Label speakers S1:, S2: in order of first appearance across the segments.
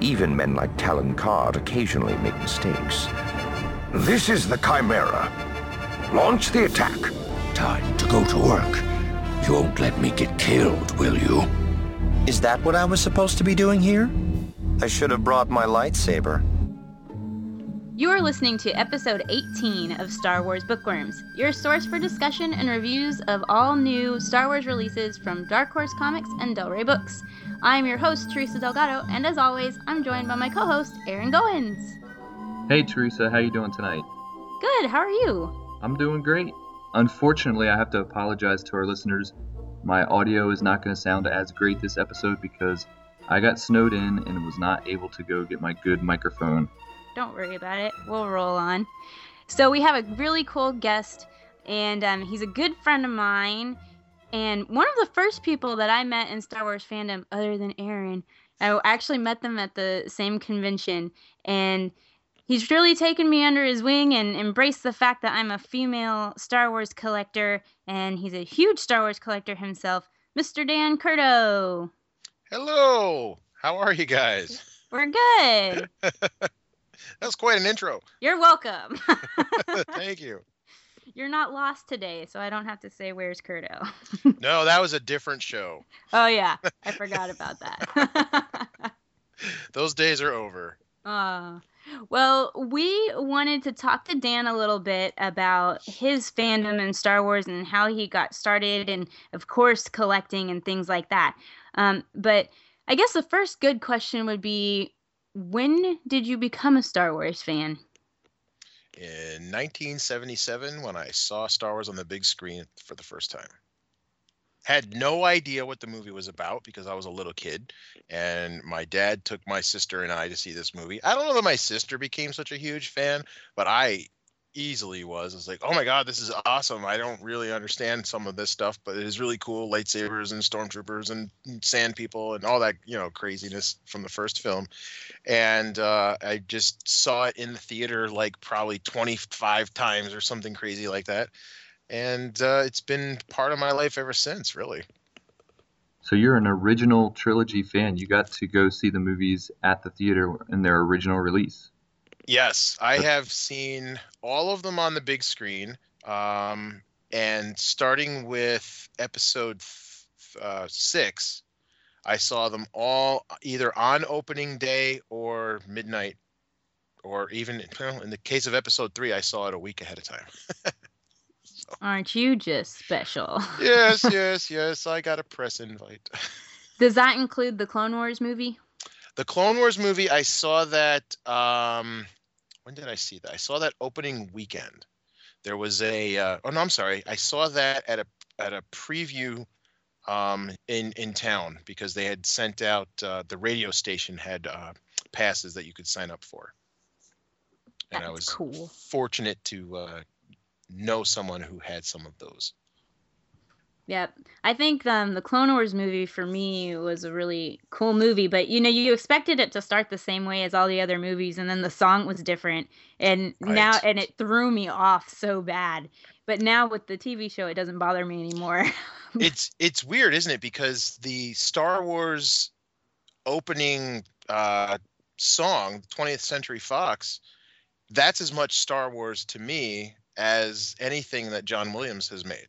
S1: Even men like Talon Karrde occasionally make mistakes.
S2: This is the Chimera. Launch the attack.
S3: Time to go to work. You won't let me get killed, will you?
S4: Is that what I was supposed to be doing here? I should have brought my lightsaber.
S5: You are listening to episode 18 of Star Wars Bookworms, your source for discussion and reviews of all new Star Wars releases from Dark Horse Comics and Del Rey Books. I'm your host, Teresa Delgado, and as always, I'm joined by my co-host, Aaron Goins.
S6: Hey Teresa, how you doing tonight?
S5: Good, how are you?
S6: I'm doing great. Unfortunately, I have to apologize to our listeners. My audio is not going to sound as great this episode because I got snowed in and was not able to go get my good microphone.
S5: Don't worry about it. We'll roll on. So we have a really cool guest, and um, he's a good friend of mine. And one of the first people that I met in Star Wars fandom, other than Aaron, I actually met them at the same convention. And he's really taken me under his wing and embraced the fact that I'm a female Star Wars collector. And he's a huge Star Wars collector himself, Mr. Dan Curto.
S7: Hello. How are you guys?
S5: We're good.
S7: that was quite an intro.
S5: You're welcome.
S7: Thank you.
S5: You're not lost today, so I don't have to say where's Curto.
S7: no, that was a different show.
S5: Oh yeah, I forgot about that.
S7: Those days are over.
S5: Uh, well, we wanted to talk to Dan a little bit about his fandom and Star Wars and how he got started, and of course, collecting and things like that. Um, but I guess the first good question would be when did you become a Star Wars fan?
S7: In 1977, when I saw Star Wars on the big screen for the first time. Had no idea what the movie was about because I was a little kid, and my dad took my sister and I to see this movie. I don't know that my sister became such a huge fan, but I easily was. It's like, oh my god, this is awesome. I don't really understand some of this stuff, but it is really cool. Lightsabers and stormtroopers and sand people and all that, you know, craziness from the first film. And uh, I just saw it in the theater like probably 25 times or something crazy like that. And uh, it's been part of my life ever since, really.
S6: So you're an original trilogy fan. You got to go see the movies at the theater in their original release.
S7: Yes, I have seen all of them on the big screen. Um, and starting with episode uh, six, I saw them all either on opening day or midnight, or even in the case of episode three, I saw it a week ahead of time.
S5: so. Aren't you just special?
S7: yes, yes, yes. I got a press invite.
S5: Does that include the Clone Wars movie?
S7: The Clone Wars movie, I saw that. Um, when did I see that? I saw that opening weekend. There was a uh, oh no, I'm sorry. I saw that at a at a preview um, in in town because they had sent out uh, the radio station had uh, passes that you could sign up for, and
S5: That's
S7: I was
S5: cool.
S7: fortunate to uh, know someone who had some of those.
S5: Yep. I think um, the Clone Wars movie for me was a really cool movie, but you know, you expected it to start the same way as all the other movies, and then the song was different, and
S7: Right.
S5: now and it threw me off so bad. But now with the TV show, it doesn't bother me anymore.
S7: it's it's weird, isn't it? Because the Star Wars opening uh, song, 20th Century Fox, that's as much Star Wars to me as anything that John Williams has made.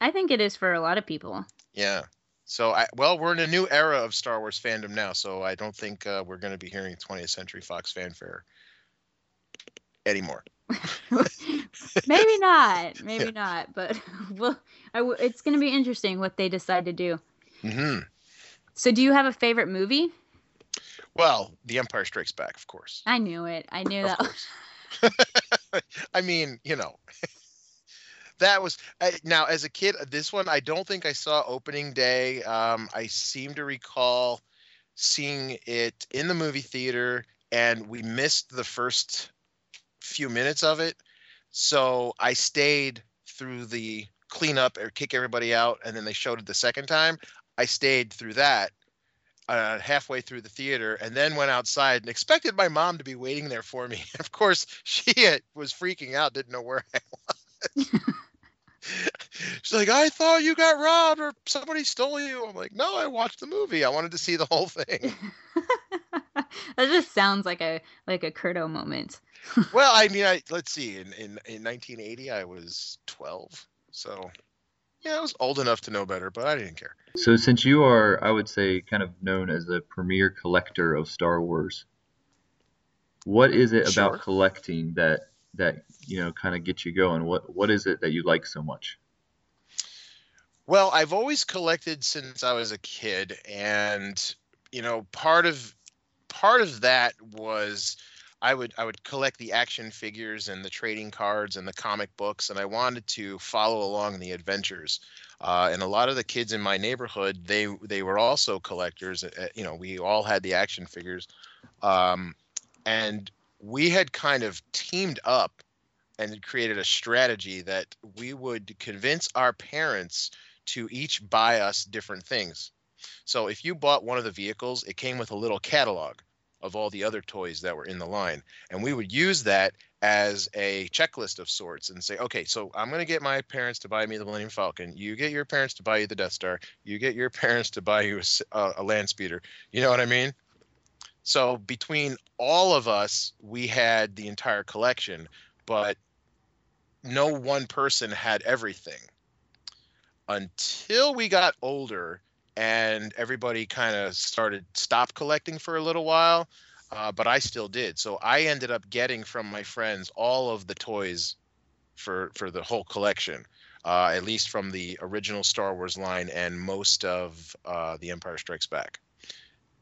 S5: I think it is for a lot of people.
S7: Yeah. So I well, we're in a new era of Star Wars fandom now, so I don't think uh, we're going to be hearing 20th Century Fox fanfare anymore.
S5: maybe not, maybe
S7: Yeah.
S5: not, but well, I w- it's going to be interesting what they decide to do.
S7: hmm
S5: So, do you have a favorite movie?
S7: Well, The Empire Strikes Back, of course.
S5: I knew it. I knew
S7: Of
S5: that.
S7: I mean, you know, that was I, now as a kid. This one I don't think I saw opening day. Um, I seem to recall seeing it in the movie theater, and we missed the first few minutes of it. So I stayed through the cleanup or kick everybody out, and then they showed it the second time. I stayed through that uh, halfway through the theater and then went outside and expected my mom to be waiting there for me. Of course, she was freaking out, didn't know where I was. She's like, I thought you got robbed or somebody stole you. I'm like, no, I watched the movie. I wanted to see the whole thing.
S5: that just sounds like a like a Curto moment.
S7: well, I mean, I let's see. In, in in 1980, I was 12, so yeah, I was old enough to know better, but I didn't care.
S6: So, since you are, I would say, kind of known as a premier collector of Star Wars, what is it
S7: Sure.
S6: about collecting that that you know kind of gets you going? What what is it that you like so much?
S7: Well, I've always collected since I was a kid, and you know, part of part of that was I would I would collect the action figures and the trading cards and the comic books, and I wanted to follow along the adventures. Uh, and a lot of the kids in my neighborhood, they they were also collectors. uh, You know, we all had the action figures, um, and we had kind of teamed up and created a strategy that we would convince our parents to each buy us different things. So if you bought one of the vehicles, it came with a little catalog of all the other toys that were in the line. And we would use that as a checklist of sorts and say, okay, so I'm going to get my parents to buy me the Millennium Falcon. You get your parents to buy you the Death Star. You get your parents to buy you a land speeder. You know what I mean? So between all of us, we had the entire collection, but no one person had everything. Until we got older and everybody kind of started stop collecting for a little while uh, but i still did. So i ended up getting from my friends all of the toys for for the whole collection uh, at least from the original star wars line and most of uh, the empire strikes back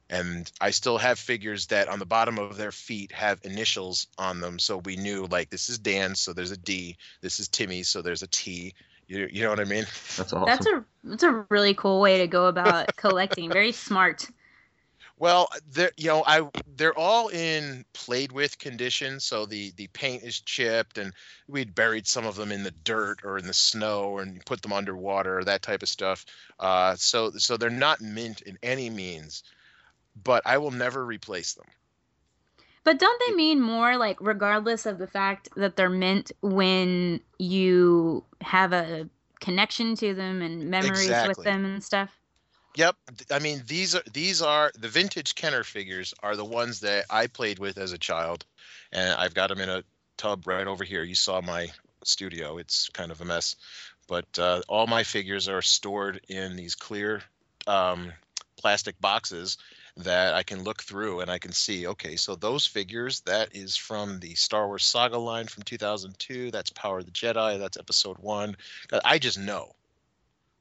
S7: and i still have figures that on the bottom of their feet have initials on them so we knew like this is dan so there's a d this is timmy so there's a t you, you know what i mean
S6: That's awesome.
S5: That's a that's a really cool way to go about collecting. Very smart.
S7: Well, they're you know I they're all in played with condition, so the the paint is chipped, and we'd buried some of them in the dirt or in the snow, and put them underwater, that type of stuff. Uh, so so they're not mint in any means, but I will never replace them.
S5: But don't they mean more like regardless of the fact that they're mint when you have a connection to them and memories with them and stuff?
S7: Yep, I mean these are these are the vintage Kenner figures are the ones that I played with as a child, and I've got them in a tub right over here. You saw my studio; it's kind of a mess, but uh, all my figures are stored in these clear um, plastic boxes that I can look through and I can see. Okay, so those figures that is from the Star Wars Saga line from 2002. That's Power of the Jedi. That's Episode One. I just know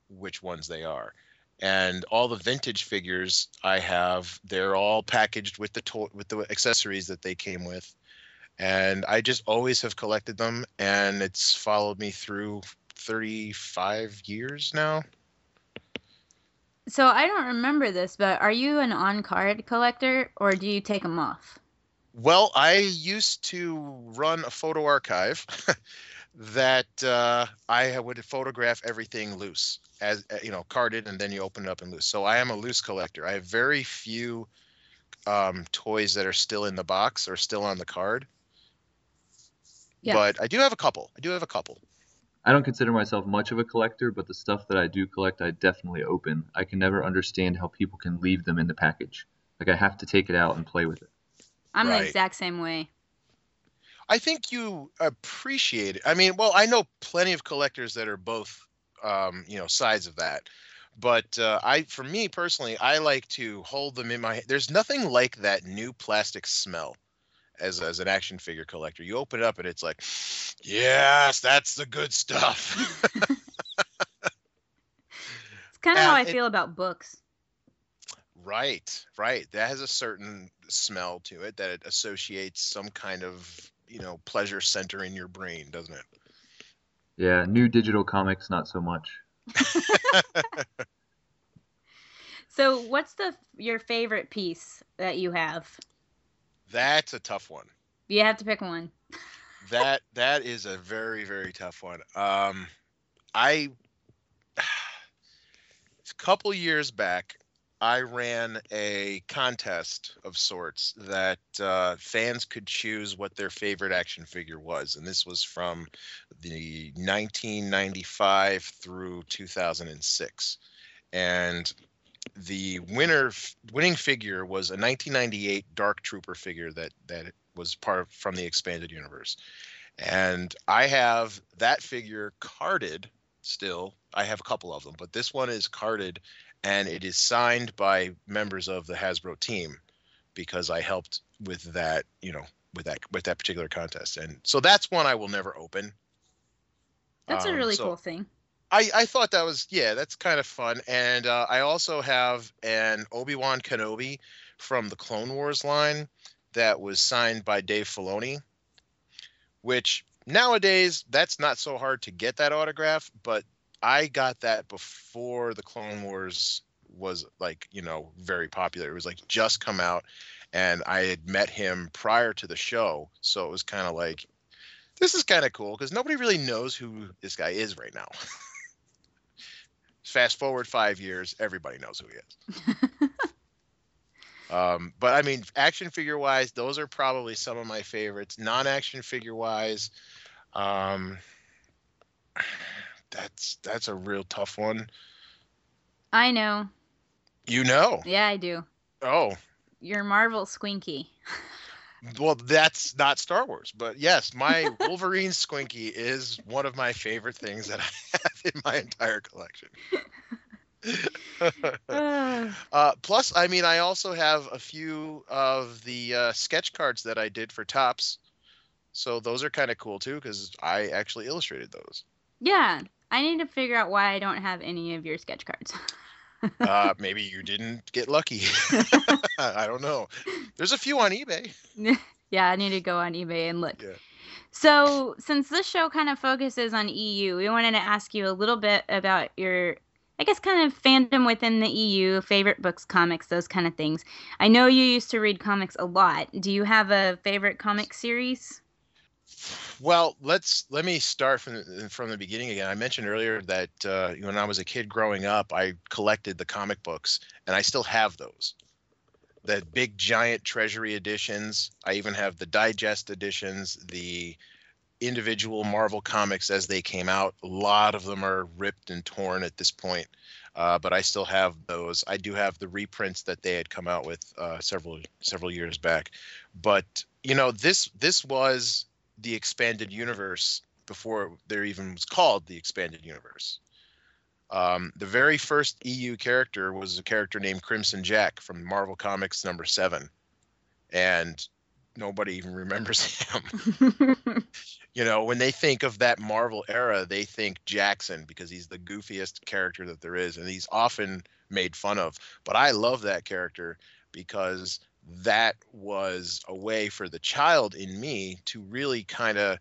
S7: which ones they are and all the vintage figures I have, they're all packaged with the to- with the accessories that they came with, and I just always have collected them, and it's followed me through 35 years now.
S5: So I don't remember this, but are you an on-card collector or do you take them off?
S7: Well, I used to run a photo archive that uh, I would photograph everything loose, as uh, you know, carded, and then you open it up and loose. So I am a loose collector. I have very few um, toys that are still in the box or still on the card.
S5: Yeah.
S7: But I do have a couple. I do have a couple.
S6: I don't consider myself much of a collector, but the stuff that I do collect, I definitely open. I can never understand how people can leave them in the package. Like I have to take it out and play with it.
S5: I'm the exact same way.
S7: I think you appreciate it. I mean, well, I know plenty of collectors that are both, um, you know, sides of that. But uh, I, for me personally, I like to hold them in my. There's nothing like that new plastic smell, as as an action figure collector. You open it up and it's like, yes, that's the good stuff.
S5: It's kind of how I
S7: it-
S5: feel about books.
S7: right, right. That has a certain smell to it that it associates some kind of, you know, pleasure center in your brain, doesn't it?
S6: Yeah, new digital comics, not so much.
S5: So what's the your favorite piece that you have?
S7: That's a tough one.
S5: You have to pick one.
S7: that that is a very very tough one um i a couple years back I ran a contest of sorts that uh, fans could choose what their favorite action figure was, and this was from the 1995 through 2006, and the winner winning figure was a 1998 Dark Trooper figure that that was part of, from the expanded universe, and I have that figure carded still. I have a couple of them, but this one is carded and it is signed by members of the Hasbro team because I helped with that, you know, with that with that particular contest. And so that's one I will never open.
S5: That's a
S7: Um,
S5: really
S7: so-
S5: cool thing.
S7: I, I thought that was yeah that's kind of fun and uh, I also have an Obi Wan Kenobi from the Clone Wars line that was signed by Dave Filoni, which nowadays that's not so hard to get that autograph, but I got that before the Clone Wars was like you know very popular. It was like just come out, and I had met him prior to the show, so it was kind of like this is kind of cool because nobody really knows who this guy is right now. Fast forward five years, everybody knows who he is. um, but I mean, action figure wise, those are probably some of my favorites. Non action figure wise, um, that's that's a real tough one.
S5: I know.
S7: You know,
S5: Yeah, I do.
S7: oh,
S5: Your Marvel Squinky.
S7: well, that's not Star Wars, but yes, my Wolverine Squinky is one of my favorite things that I have in my entire collection. Uh, plus, I mean, I also have a few of the uh, sketch cards that I did for Topps, so those are kind of cool too because I actually illustrated those.
S5: yeah, I need to figure out why I don't have any of your sketch cards.
S7: Uh, maybe you didn't get lucky. I don't know. There's a few on eBay.
S5: yeah, I need to go on eBay and look.
S7: Yeah.
S5: So, since this show kind of focuses on EU, we wanted to ask you a little bit about your, I guess, kind of fandom within the EU, favorite books, comics, those kind of things. I know you used to read comics a lot. Do you have a favorite comic series?
S7: Well, let's let me start from from the beginning again. I mentioned earlier that uh, when I was a kid growing up, I collected the comic books, and I still have those. The big giant treasury editions. I even have the digest editions, the individual Marvel comics as they came out. A lot of them are ripped and torn at this point, uh, but I still have those. I do have the reprints that they had come out with uh, several several years back. But you know, this this was the expanded universe before there even was called the expanded universe. Um, the very first EU character was a character named Crimson Jack from Marvel Comics number seven, and nobody even remembers him. you know, when they think of that Marvel era, they think Jaxxon because he's the goofiest character that there is, and he's often made fun of. But I love that character because that was a way for the child in me to really kind of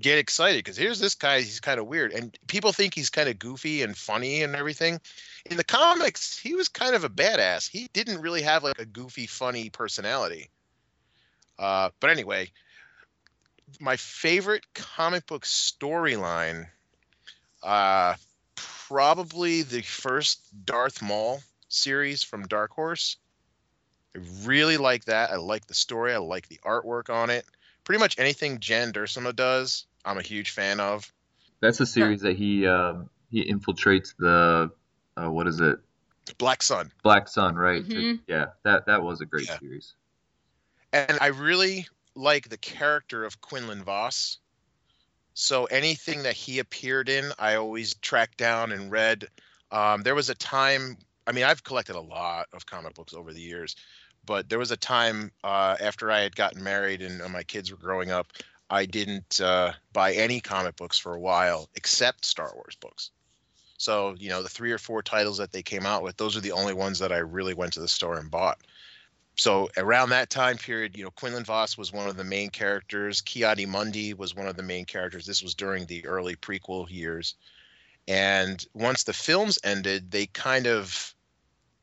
S7: get excited because here's this guy he's kind of weird and people think he's kind of goofy and funny and everything in the comics he was kind of a badass he didn't really have like a goofy funny personality uh, but anyway my favorite comic book storyline uh, probably the first darth maul series from dark horse I really like that. I like the story. I like the artwork on it. Pretty much anything Jan Duursema does, I'm a huge fan of.
S6: That's a series that he um, he infiltrates the uh, what is it?
S7: Black Sun.
S6: Black Sun, right? To-
S5: Mhm.
S6: yeah, that that was a great
S7: Yeah.
S6: series.
S7: And I really like the character of Quinlan Vos. So anything that he appeared in, I always tracked down and read. Um, there was a time, I mean, I've collected a lot of comic books over the years, but there was a time uh, after I had gotten married and uh, my kids were growing up, I didn't uh, buy any comic books for a while except Star Wars books. So, you know, the three or four titles that they came out with, those are the only ones that I really went to the store and bought. So around that time period, you know, Quinlan Vos was one of the main characters. Ki-Adi-Mundi was one of the main characters. This was during the early prequel years. And once the films ended, they kind of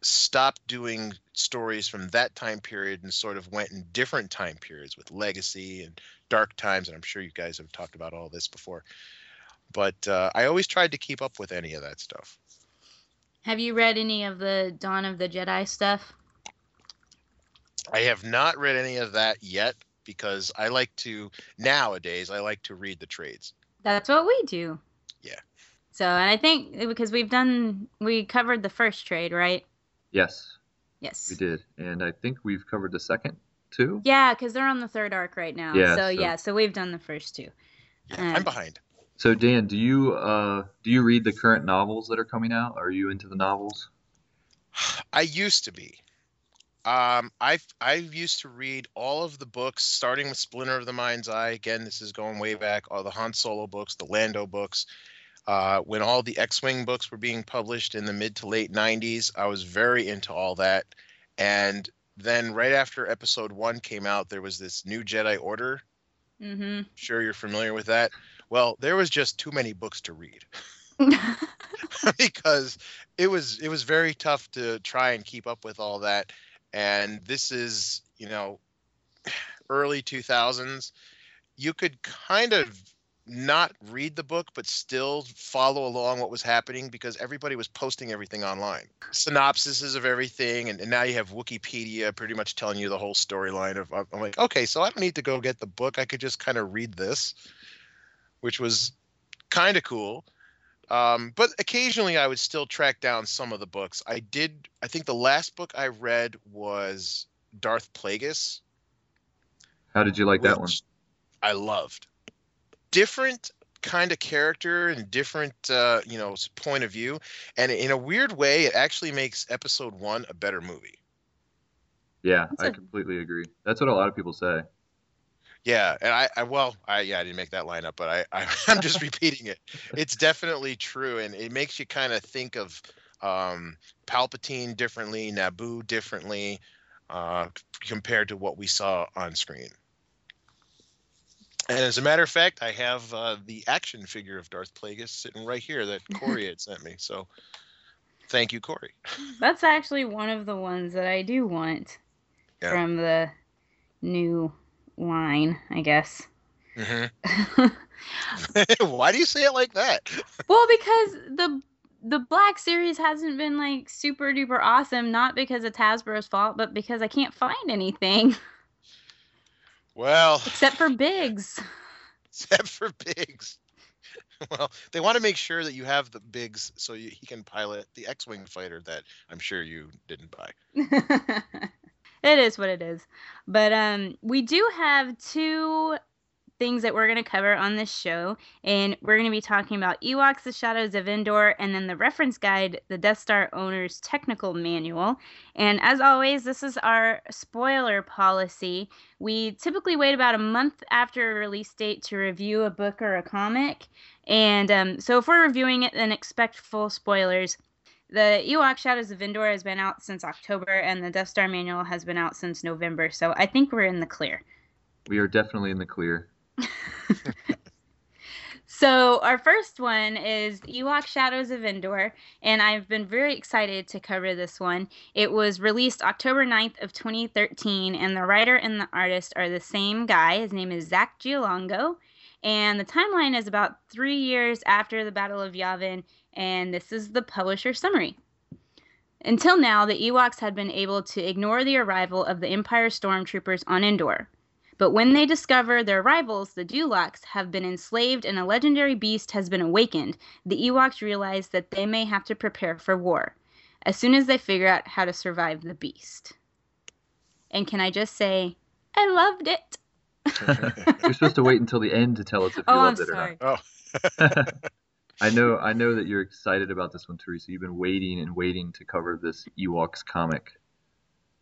S7: stopped doing stories from that time period and sort of went in different time periods with Legacy and Dark Times. And I'm sure you guys have talked about all this before. But uh, I always tried to keep up with any of that stuff.
S5: Have you read any of the Dawn of the Jedi stuff?
S7: I have not read any of that yet because I like to nowadays I like to read the trades.
S5: That's what we do.
S7: Yeah.
S5: So, and I think because we've done, we covered the first trade, right?
S6: Yes,
S5: Yes.
S6: we did, and I think we've covered the second too.
S5: Yeah, because they're on the third arc right now.
S6: Yeah,
S5: So,
S6: so-
S5: yeah, so we've done the first two.
S7: Yeah,
S5: Uh,
S7: I'm behind.
S6: So Dan, do you uh do you read the current novels that are coming out? Are you into the novels?
S7: I used to be. Um, I I used to read all of the books, starting with Splinter of the Mind's Eye. Again, this is going way back. All the Han Solo books, the Lando books. Uh, when all the X-wing books were being published in the mid to late '90s, I was very into all that. And then right after Episode One came out, there was this new Jedi Order.
S5: Mm-hmm.
S7: Sure, you're familiar with that. Well, there was just too many books to read. because it was it was very tough to try and keep up with all that and this is you know early 2000s you could kind of not read the book but still follow along what was happening because everybody was posting everything online synopsises of everything and, and now you have wikipedia pretty much telling you the whole storyline of i'm like okay so i don't need to go get the book i could just kind of read this which was kind of cool um, but occasionally I would still track down some of the books. I did. I think the last book I read was Darth Plagueis.
S6: How did you like that one?
S7: I loved. Different kind of character and different, uh, you know, point of view, and in a weird way, it actually makes Episode One a better movie.
S6: Yeah,
S5: That's
S6: I
S5: a-
S6: completely agree. That's what a lot of people say.
S7: Yeah, and I, I well, I yeah, I didn't make that line up, but I, I I'm just repeating it. It's definitely true, and it makes you kind of think of um, Palpatine differently, Naboo differently, uh, compared to what we saw on screen. And as a matter of fact, I have uh, the action figure of Darth Plagueis sitting right here that Corey had sent me. So, thank you, Corey.
S5: That's actually one of the ones that I do want
S7: Yeah.
S5: from the new line, I guess.
S7: hmm Why do you say it like that?
S5: Well, because the the Black Series hasn't been like super duper awesome, not because it's Hasbro's fault, but because I can't find anything
S7: Well,
S5: except for Biggs.
S7: except for Biggs. Well, they want to make sure that you have the Biggs so you, he can pilot the X-wing fighter that I'm sure you didn't buy.
S5: it is what it is. But um we do have two things that we're going to cover on this show and we're going to be talking about Ewoks the Shadows of Endor and then the reference guide the Death Star owner's technical manual. And as always, this is our spoiler policy. We typically wait about a month after a release date to review a book or a comic. And um, so if we're reviewing it, then expect full spoilers. The Ewok Shadows of Endor has been out since October, and the Death Star Manual has been out since November. So I think we're in the clear.
S6: We are definitely in the clear.
S5: So our first one is Ewok Shadows of Endor, and I've been very excited to cover this one. It was released October 9th of 2013, and the writer and the artist are the same guy. His name is Zack Giallongo, and the timeline is about three years after the Battle of Yavin, and this is the publisher summary. Until now, the Ewoks had been able to ignore the arrival of the Empire stormtroopers on Endor. But when they discover their rivals, the Duloks, have been enslaved and a legendary beast has been awakened, the Ewoks realize that they may have to prepare for war as soon as they figure out how to survive the beast. And can I just say, I loved it.
S6: You're supposed to wait until the end to tell us if you
S5: Oh, I'm
S6: loved it or
S5: sorry.
S6: not. I know I know that you're excited about this one, Teresa. You've been waiting and waiting to cover this Ewoks comic.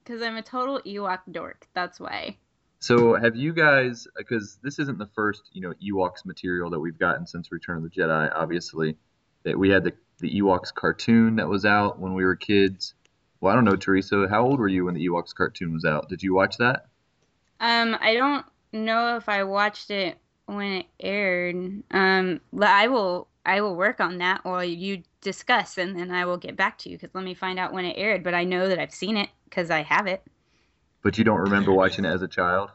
S5: Because I'm a total Ewok dork. That's why.
S6: So have you guys because this isn't the first, you know, Ewoks material that we've gotten since Return of the Jedi, obviously. That we had the, the Ewoks cartoon that was out when we were kids. Well, I don't know, Teresa, how old were you when the Ewoks cartoon was out? Did you watch that?
S5: Um, I don't know if I watched it when it aired. Um, I will I will work on that while you discuss, and then I will get back to you. Because let me find out when it aired. But I know that I've seen it because I have it.
S6: But you don't remember watching it as a child?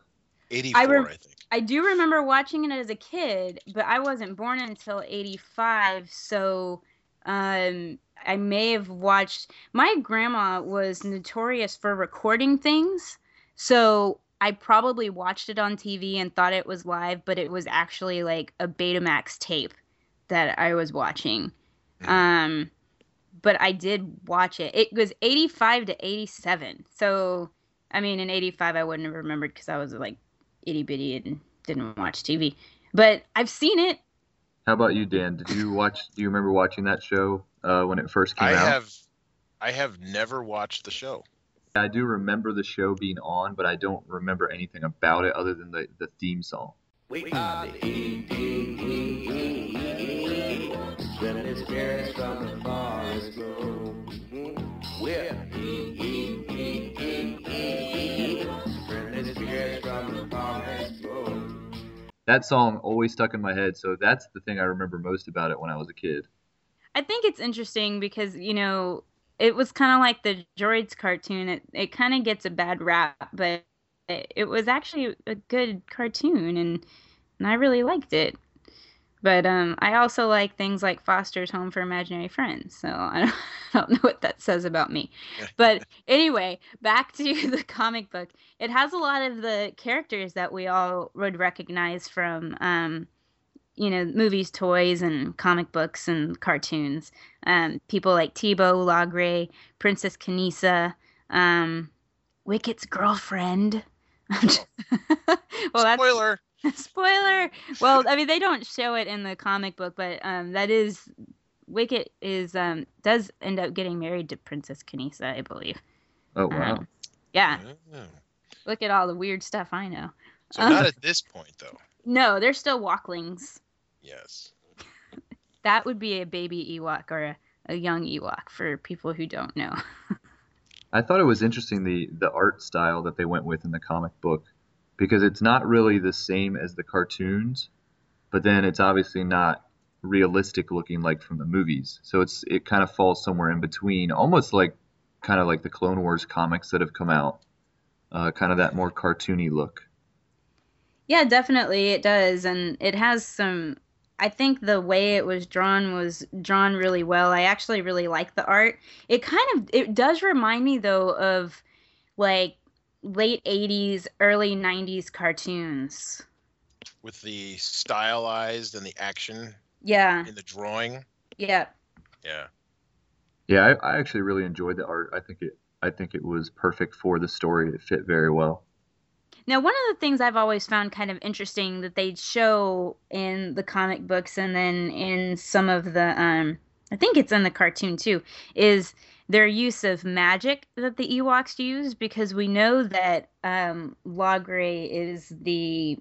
S7: 84, I,
S5: rem-
S7: think.
S5: I do remember watching it as a kid, but I wasn't born until '85, so um, I may have watched. My grandma was notorious for recording things, so I probably watched it on TV and thought it was live, but it was actually like a Betamax tape that I was watching. Um, but I did watch it. It was 85 to 87. So, I mean, in 85, I wouldn't have remembered because I was like itty bitty and didn't watch TV. But I've seen it.
S6: How about you, Dan? Did you watch? Do you remember watching that show uh, when it first came
S7: I
S6: out?
S7: have, I have never watched the show.
S6: I do remember the show being on, but I don't remember anything about it other than the, the theme song.
S8: We are the E-D-E-E-E. From the forest grow. We're
S6: That song always stuck in my head, so that's the thing I remember most about it when I was a kid.
S5: I think it's interesting because, you know, it was kind of like the Droids cartoon. It, it kind of gets a bad rap, but it, it was actually a good cartoon and, and I really liked it. But um, I also like things like Foster's Home for Imaginary Friends. So I don't, I don't know what that says about me. But anyway, back to the comic book. It has a lot of the characters that we all would recognize from, um, you know, movies, toys, and comic books and cartoons. Um, people like Teebo, Logray, Princess Kneesaa, um, Wicket's girlfriend. well, that's
S7: Spoiler.
S5: spoiler. Well, I mean, they don't show it in the comic book, but um, that is Wicket is um does end up getting married to Princess Kneesaa, I believe.
S6: Oh wow!
S5: Um, yeah,
S7: Oh.
S5: look at all the weird stuff I know.
S7: So
S5: Uh,
S7: not at this point, though.
S5: No, they're still woklings.
S7: Yes.
S5: That would be a baby Ewok or a, a young Ewok for people who don't know.
S6: I thought it was interesting the the art style that they went with in the comic book because it's not really the same as the cartoons, but then it's obviously not realistic looking like from the movies. So it's it kind of falls somewhere in between, almost like kind of like the Clone Wars comics that have come out, uh, kind of that more cartoony look.
S5: Yeah, definitely it does, and it has some. I think the way it was drawn was drawn really well. I actually really like the art. It kind of it does remind me though of like late 80s early 90s cartoons.
S7: With the stylized and the action
S5: Yeah.
S7: in the drawing.
S5: Yeah.
S7: Yeah.
S6: Yeah, I, I actually really enjoyed the art. I think it I think it was perfect for the story. It fit very well.
S5: Now, one of the things I've always found kind of interesting that they show in the comic books and then in some of the, um, I think it's in the cartoon too, is their use of magic that the Ewoks use because we know that um, Logray is the,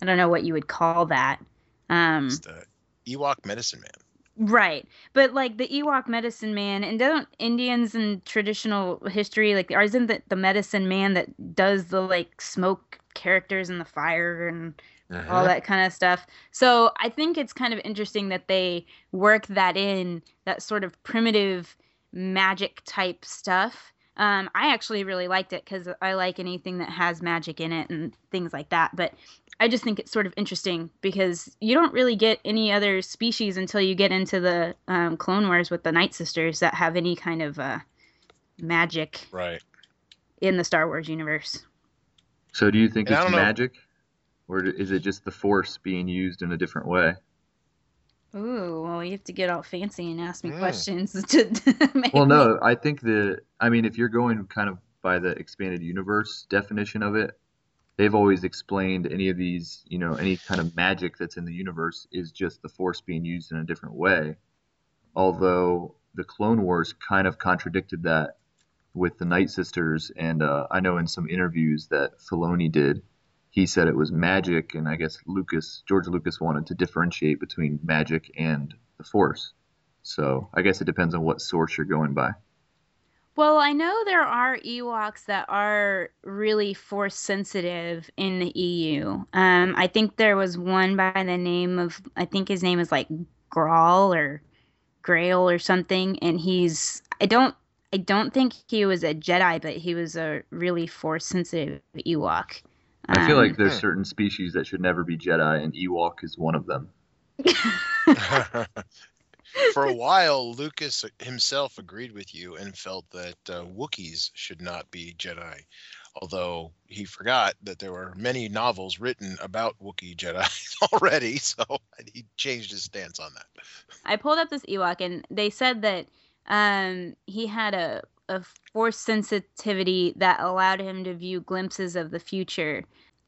S5: I don't know what you would call that. Um,
S7: It's the Ewok medicine man.
S5: Right. But like the Ewok medicine man, and don't Indians in traditional history, like, or isn't that the medicine man that does the like smoke characters in the fire and all that kind of stuff? So I think it's kind of interesting that they work that in, that sort of primitive magic type stuff. Um, I actually really liked it because I like anything that has magic in it and things like that. But I just think it's sort of interesting because you don't really get any other species until you get into the um, Clone Wars with the Night Sisters that have any kind of uh, magic
S7: Right.
S5: in the Star Wars universe.
S6: So do you think
S7: And
S6: it's
S7: don't know-
S6: magic, or is it just the Force being used in a different way?
S5: Ooh, well, you have to get all fancy and ask me
S7: Mm.
S5: questions to make
S6: Well,
S5: me-
S6: no, I think the I mean, if you're going kind of by the expanded universe definition of it, they've always explained any of these, you know, any kind of magic that's in the universe is just the Force being used in a different way. Although the Clone Wars kind of contradicted that with the Night Sisters, and uh, I know in some interviews that Filoni did, he said it was magic, and I guess Lucas, George Lucas, wanted to differentiate between magic and the Force. So I guess it depends on what source you're going by.
S5: Well, I know there are Ewoks that are really force sensitive in the EU. Um, I think there was one by the name of, I think his name is like Grawl or Grail or something, and he's, I don't, I don't think he was a Jedi, but he was a really force sensitive Ewok.
S6: I feel
S5: Um,
S6: like there's certain species that should never be Jedi, and Ewok is one of them.
S7: For a while, Lucas himself agreed with you and felt that uh, Wookiees should not be Jedi. Although he forgot that there were many novels written about Wookiee Jedi already, so he changed his stance on that.
S5: I pulled up this Ewok, and they said that um, he had a a force sensitivity that allowed him to view glimpses of the future.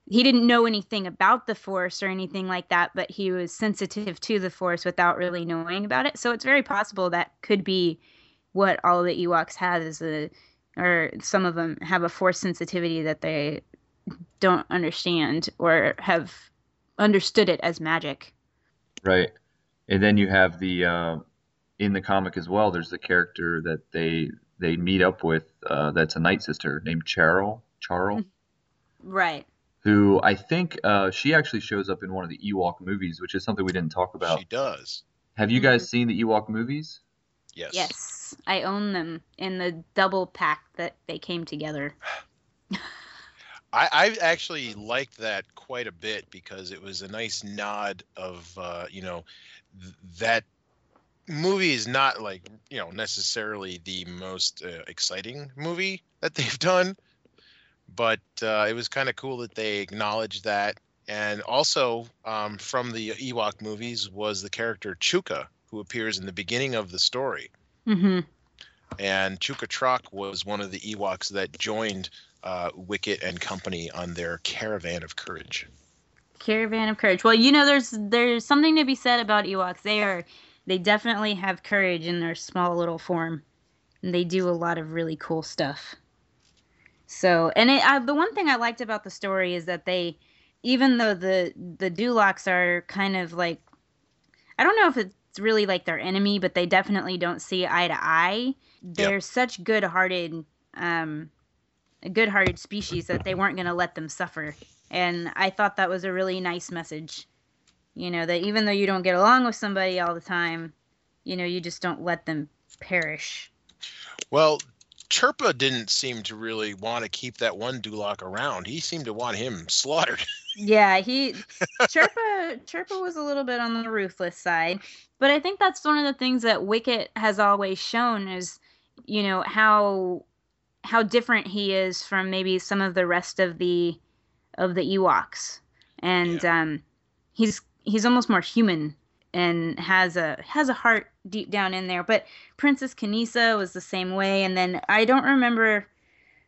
S5: He didn't know anything about the force or anything like that, but he was sensitive to the force without really knowing about it. So it's very possible that could be what all the Ewoks have is a or some of them have a force sensitivity that they don't understand or have understood it as magic.
S6: Right. And then you have the uh, in the comic as well. There's the character that they they meet up with uh, that's a night sister named Charl. Charl.
S5: Right.
S6: Who I think uh, she actually shows up in one of the Ewok movies, which is something we didn't talk about.
S7: She does.
S6: Have you guys seen the Ewok movies?
S7: Yes.
S5: Yes, I own them in the double pack that they came together.
S7: I, I actually liked that quite a bit because it was a nice nod of uh, you know th- that movie is not like you know necessarily the most uh, exciting movie that they've done, but uh, it was kind of cool that they acknowledged that. And also um, from the Ewok movies was the character Chukha, who appears in the beginning of the story.
S5: Mm-hmm.
S7: And Chukha-Trok was one of the Ewoks that joined uh, Wicket and company on their caravan of courage.
S5: Caravan of Courage. Well, you know, there's there's something to be said about Ewoks. They are they definitely have courage in their small little form, and they do a lot of really cool stuff. So, and it, I, the one thing I liked about the story is that they, even though the the Duloks are kind of like, I don't know if it's really like their enemy, but they definitely don't see eye to eye. They're such good-hearted, um, a good-hearted species that they weren't going to let them suffer, and I thought that was a really nice message. You know that even though you don't get along with somebody all the time, you know you just don't let them perish.
S7: Well, Chirpa didn't seem to really want to keep that one Dulok around. He seemed to want him slaughtered.
S5: Yeah, he Chirpa Chirpa was a little bit on the ruthless side, but I think that's one of the things that Wicket has always shown is, you know, how how different he is from maybe some of the rest of the of the Ewoks, and um, he's he's almost more human and has a has a heart deep down in there. But Princess Kneesaa was the same way, and then I don't remember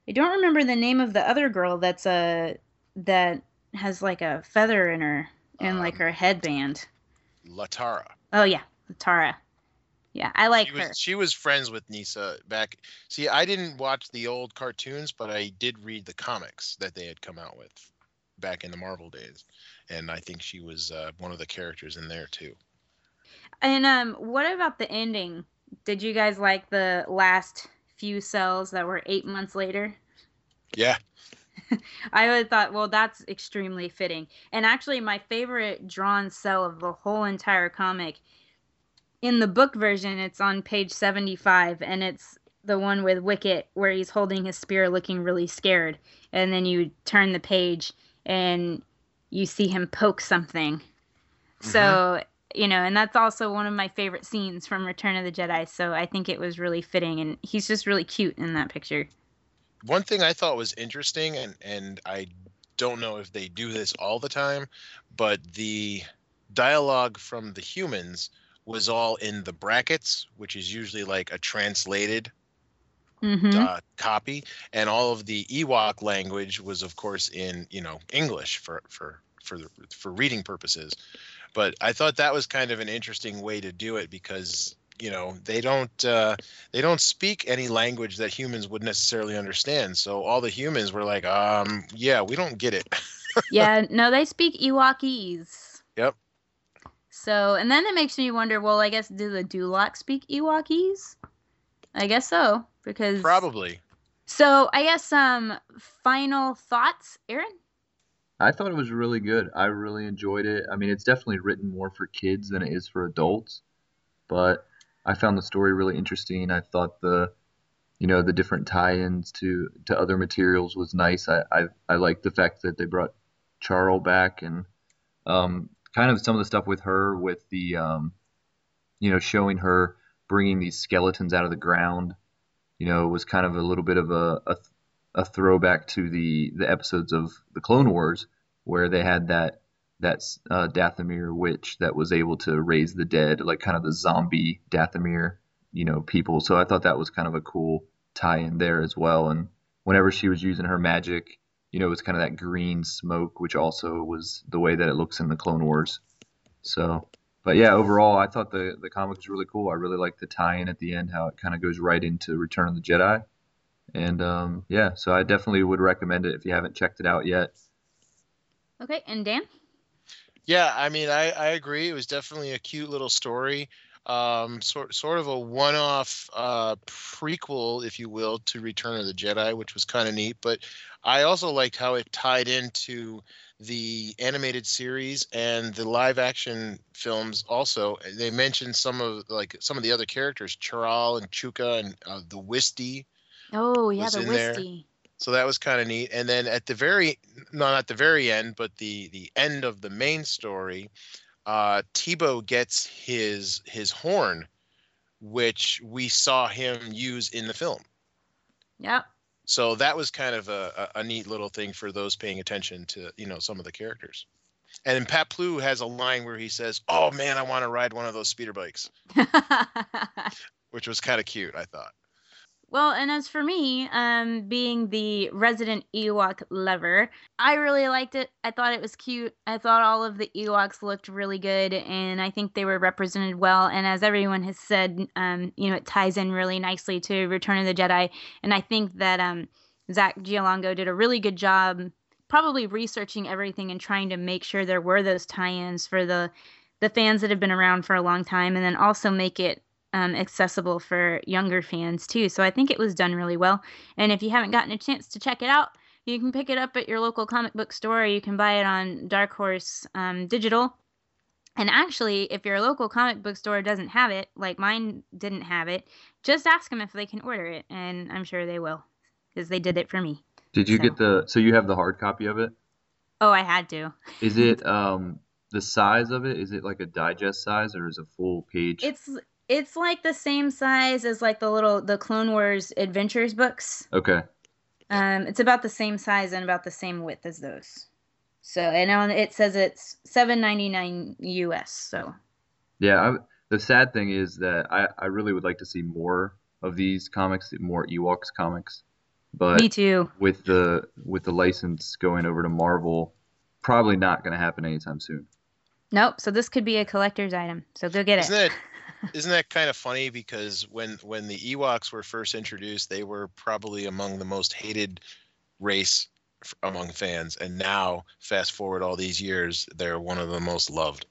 S5: I don't remember the name of the other girl that's a that has like a feather in her in like
S7: Um,
S5: her headband.
S7: Latara.
S5: Oh yeah, Latara. Yeah, I like
S7: She
S5: her.
S7: was, she was friends with Nisa back. See, I didn't watch the old cartoons, but I did read the comics that they had come out with back in the Marvel days, and I think she was uh, one of the characters in there too.
S5: And um, what about the ending? Did you guys like the last few cells that were eight months later?
S7: Yeah,
S5: I would thought, well, that's extremely fitting. And actually, my favorite drawn cell of the whole entire comic, in the book version, it's on page 75, and it's the one with Wicket where he's holding his spear looking really scared. And then you turn the page and you see him poke something. Mm-hmm. So, you know, and that's also one of my favorite scenes from Return of the Jedi. So I think it was really fitting. And he's just really cute in that picture.
S7: one thing I thought was interesting, and and I don't know if they do this all the time, but the dialogue from the humans was all in the brackets, which is usually like a translated
S5: Mm-hmm.
S7: uh, copy, and all of the Ewok language was, of course, in you know English for for for the, for reading purposes. But I thought that was kind of an interesting way to do it because you know they don't uh, they don't speak any language that humans would necessarily understand. So all the humans were like, um, yeah, we don't get it.
S5: yeah, no, they speak Ewokese.
S7: Yep.
S5: So, and then it makes me wonder. Well, I guess do the Dulok speak Ewokese? I guess so because
S7: Probably.
S5: So I guess um final thoughts, Aaron.
S6: I thought it was really good. I really enjoyed it. I mean, it's definitely written more for kids than it is for adults, but I found the story really interesting. I thought the, you know, the different tie-ins to to other materials was nice. I I, I liked the fact that they brought Charl back and um, kind of some of the stuff with her with the um, you know, showing her bringing these skeletons out of the ground, you know, was kind of a little bit of a, a, a throwback to the, the episodes of the Clone Wars where they had that that uh, Dathomir witch that was able to raise the dead, like kind of the zombie Dathomir, you know, people. So I thought that was kind of a cool tie in there as well. And whenever she was using her magic, you know, it was kind of that green smoke, which also was the way that it looks in the Clone Wars. So, but yeah, overall, I thought the the comic was really cool. I really liked the tie-in at the end, how it kind of goes right into Return of the Jedi. And um, yeah, so I definitely would recommend it if you haven't checked it out yet.
S5: Okay, and Dan?
S7: Yeah, I mean, I, I agree. It was definitely a cute little story. Um, sort sort of a one-off uh, prequel, if you will, to Return of the Jedi, which was kind of neat. But I also liked how it tied into the animated series and the live-action films. Also, they mentioned some of like some of the other characters, Charal and Chukha and uh, the Wistie.
S5: Oh yeah, the. Wistie.
S7: So that was kind of neat. And then at the very, not at the very end, but the the end of the main story, uh, Teebo gets his his horn, which we saw him use in the film.
S5: Yep.
S7: So that was kind of a, a, neat little thing for those paying attention to you know some of the characters. And then Paploo has a line where he says, "Oh man, I want to ride one of those speeder bikes," which was kind of cute. I thought.
S5: Well, and as for me, um, being the resident Ewok lover, I really liked it. I thought it was cute. I thought all of the Ewoks looked really good, and I think they were represented well. And as everyone has said, um, you know, it ties in really nicely to Return of the Jedi. And I think that um, Zack Giallongo did a really good job, probably researching everything and trying to make sure there were those tie-ins for the the fans that have been around for a long time, and then also make it um, accessible for younger fans too. So I think it was done really well. And if you haven't gotten a chance to check it out, you can pick it up at your local comic book store. Or you can buy it on Dark Horse um, Digital. And actually, if your local comic book store doesn't have it, like mine didn't have it, just ask them if they can order it, and I'm sure they will, because they did it for me.
S6: Did you
S5: So-
S6: get the? So you have the hard copy of it?
S5: Oh, I had to.
S6: Is it um the size of it? Is it like a digest size or is it full page?
S5: It's it's like the same size as like the little the Clone Wars Adventures books.
S6: okay.
S5: Um, it's about the same size and about the same width as those. So and on it says it's seven ninety nine US. So
S6: Yeah, I, the sad thing is that I, I really would like to see more of these comics, more Ewoks comics. But
S5: me too.
S6: with the with the license going over to Marvel, probably not going to happen anytime soon.
S5: Nope. So this could be a collector's item. So go get
S7: Isn't
S5: it.
S7: That isn't that kind of funny because when when the Ewoks were first introduced, they were probably among the most hated race f- among fans, and now fast forward all these years, they're one of the most loved.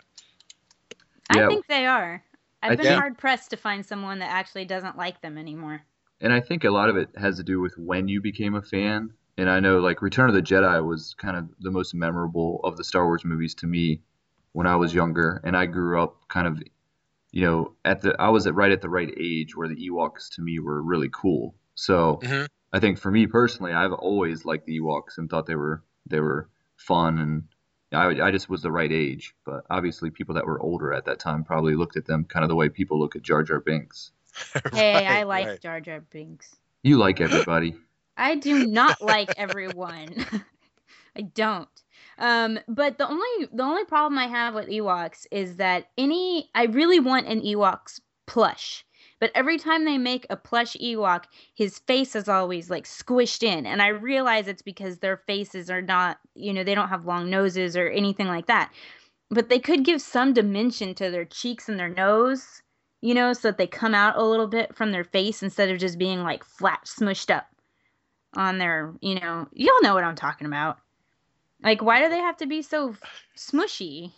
S6: Yeah.
S5: I think they are. I've
S6: I
S5: been
S6: think-
S5: hard pressed to find someone that actually doesn't like them anymore.
S6: And I think a lot of it has to do with when you became a fan. And I know like Return of the Jedi was kind of the most memorable of the Star Wars movies to me when I was younger, and I grew up kind of, you know, at the I was at right at the right age where the Ewoks to me were really cool. So
S7: Mhm.
S6: I think for me personally, I've always liked the Ewoks and thought they were they were fun and I, I just was the right age. But obviously, people that were older at that time probably looked at them kind of the way people look at Jar Jar Binks.
S5: Hey, I like
S7: right.
S5: Jar Jar Binks.
S6: You like everybody.
S5: I do not like everyone. I don't. Um, but the only the only problem I have with Ewoks is that any I really want an Ewoks plush. But every time they make a plush Ewok, his face is always like squished in. And I realize it's because their faces are not, you know, they don't have long noses or anything like that. But they could give some dimension to their cheeks and their nose, you know, so that they come out a little bit from their face instead of just being like flat smushed up on their, you know, y'all know what I'm talking about. Like, why do they have to be so smushy?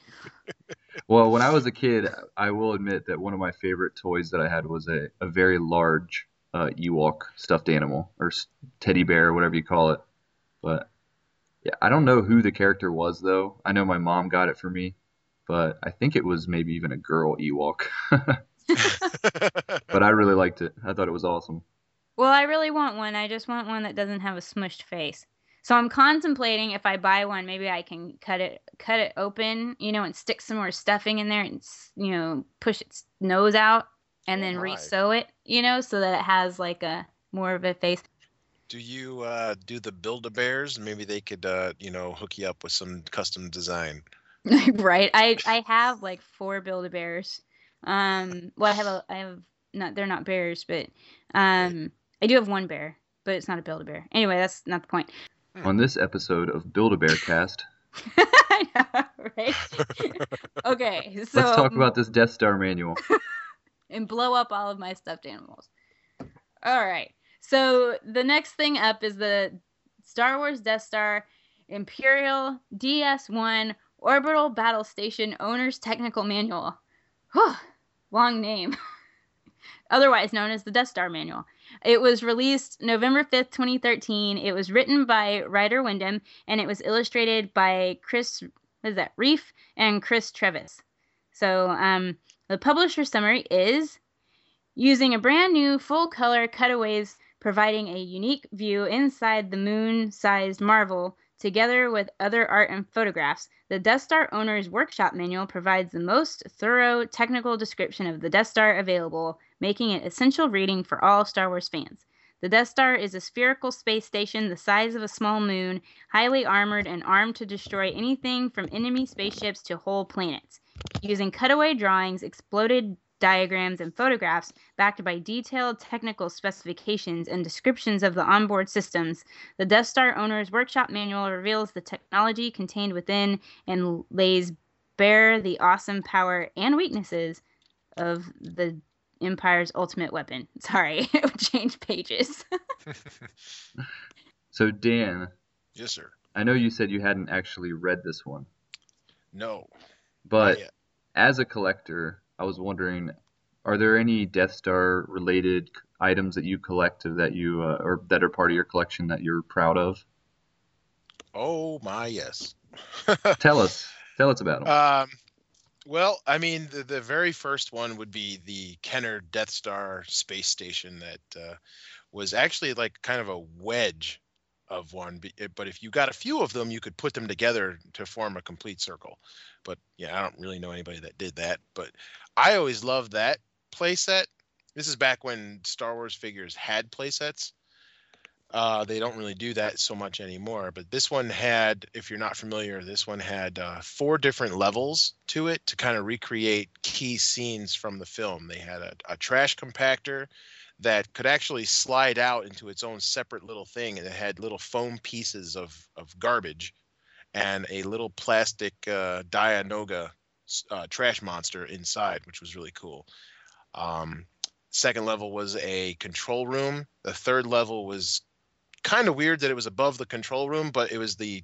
S6: Well, when I was a kid, I will admit that one of my favorite toys that I had was a, a very large uh, Ewok stuffed animal or teddy bear, whatever you call it. But yeah, I don't know who the character was though. I know my mom got it for me, but I think it was maybe even a girl Ewok. but I really liked it. I thought it was awesome.
S5: Well, I really want one. I just want one that doesn't have a smushed face. So I'm contemplating if I buy one, maybe I can cut it cut it open, you know, and stick some more stuffing in there and you know push its nose out and then
S7: Oh my.
S5: re-sew it, you know, so that it has like a more of a face.
S7: Do you uh, do the Build a Bears? Maybe they could, uh, you know, hook you up with some custom design.
S5: right. I I have like four Build-A-Bears. Um, well, I have a I have not they're not bears, but um, I do have one bear, but it's not a Build-A-Bear. Anyway, that's not the point. Hmm.
S6: On this episode of Build a Bear Cast,
S5: I know, right? okay, so
S6: let's talk about this Death Star manual.
S5: and blow up all of my stuffed animals. All right. So the next thing up is the Star Wars Death Star Imperial DS1 Orbital Battle Station Owner's Technical Manual. Whew, long name. Otherwise known as the Death Star Manual. It was released November 5th, 2013. It was written by Ryder Wyndham and it was illustrated by Chris, what is that, Reiff and Chris Trevas. So, um, the publisher summary is using a brand new full color cutaways providing a unique view inside the moon sized marvel together with other art and photographs. The Death Star Owner's Workshop Manual provides the most thorough technical description of the Death Star available, making it essential reading for all Star Wars fans. The Death Star is a spherical space station the size of a small moon, highly armored and armed to destroy anything from enemy spaceships to whole planets. Using cutaway drawings, exploded diagrams, and photographs backed by detailed technical specifications and descriptions of the onboard systems, the Death Star Owner's Workshop Manual reveals the technology contained within and lays bare the awesome power and weaknesses of the Empire's ultimate weapon. Sorry, it would change pages.
S6: So, Dan,
S7: yes, sir.
S6: I know you said you hadn't actually read this one,
S7: No.
S6: but as a collector, I was wondering, are there any Death Star related items that you collect that you uh, or that are part of your collection that you're proud of?
S7: Oh my yes.
S6: Tell us, tell us about them.
S7: Um, well, I mean, the, the very first one would be the Kenner Death Star space station that uh, was actually like kind of a wedge of one. eh, But if you got a few of them, you could put them together to form a complete circle. But yeah, I don't really know anybody that did that. But I always loved that playset. This is back when Star Wars figures had playsets. Uh, they don't really do that so much anymore. But this one had, if you're not familiar, this one had uh, four different levels to it to kind of recreate key scenes from the film. They had a, a trash compactor that could actually slide out into its own separate little thing, and it had little foam pieces of, of garbage and a little plastic uh, Dianoga uh, trash monster inside, which was really cool. Um, second level was a control room. The third level was kind of weird that it was above the control room, but it was the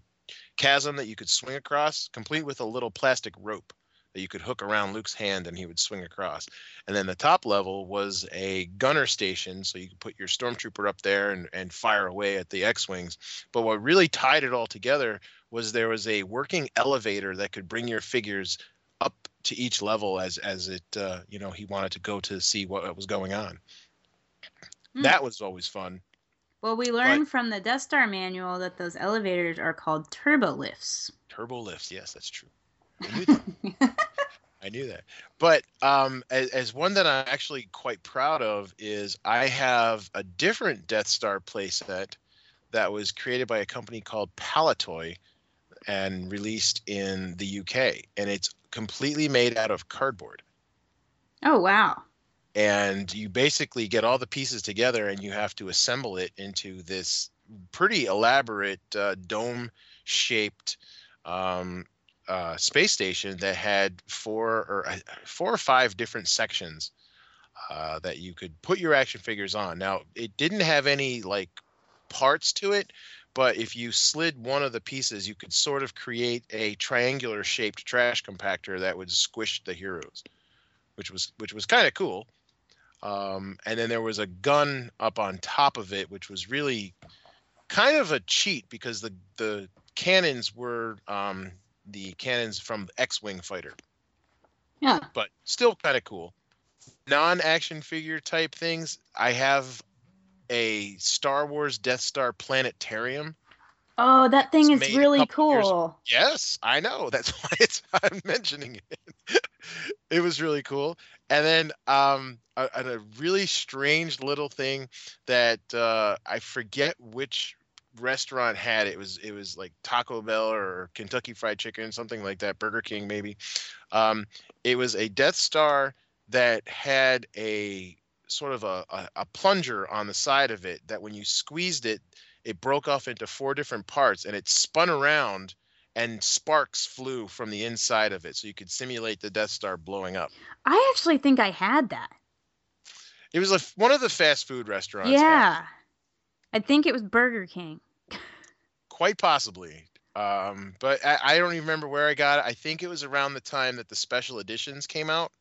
S7: chasm that you could swing across, complete with a little plastic rope that you could hook around Luke's hand and he would swing across. And then the top level was a gunner station, so you could put your stormtrooper up there and, and fire away at the X-wings. But what really tied it all together was there was a working elevator that could bring your figures up to each level as as it uh, you know he wanted to go to see what was going on.
S5: Hmm.
S7: That was always fun.
S5: Well, we learned from the Death Star manual that those elevators are called turbo lifts.
S7: Turbo lifts, yes, that's true. I knew that. I knew that. But um, as, as one that I'm actually quite proud of is I have a different Death Star playset that was created by a company called Palitoy and released in the UK, and it's completely made out of cardboard.
S5: oh wow.
S7: And you basically get all the pieces together, and you have to assemble it into this pretty elaborate uh, dome-shaped um, uh, space station that had four or uh, four or five different sections uh, that you could put your action figures on. Now, it didn't have any like parts to it, but if you slid one of the pieces, you could sort of create a triangular shaped trash compactor that would squish the heroes, which was which was kind of cool. Um, and then there was a gun up on top of it, which was really kind of a cheat because the the cannons were um, the cannons from the X-wing fighter,
S5: Yeah.
S7: but still kind of cool. Non-action figure type things. I have a Star Wars Death Star planetarium
S5: Oh, that thing
S7: It's
S5: is really
S7: couple years-
S5: cool.
S7: Yes, I know. That's why it's I'm mentioning it. it was really cool. And then um a, a really strange little thing that uh I forget which restaurant had it. Was it was like Taco Bell or Kentucky Fried Chicken, something like that, Burger King maybe. Um it was a Death Star that had a sort of a, a, a plunger on the side of it that when you squeezed it it broke off into four different parts and it spun around and sparks flew from the inside of it so you could simulate the death star blowing up.
S5: I actually think I had that.
S7: it was a, one of the fast food restaurants
S5: yeah. I think it was Burger King.
S7: quite possibly. Um, but I, I don't even remember where i got it. I think it was around the time that the special editions came out.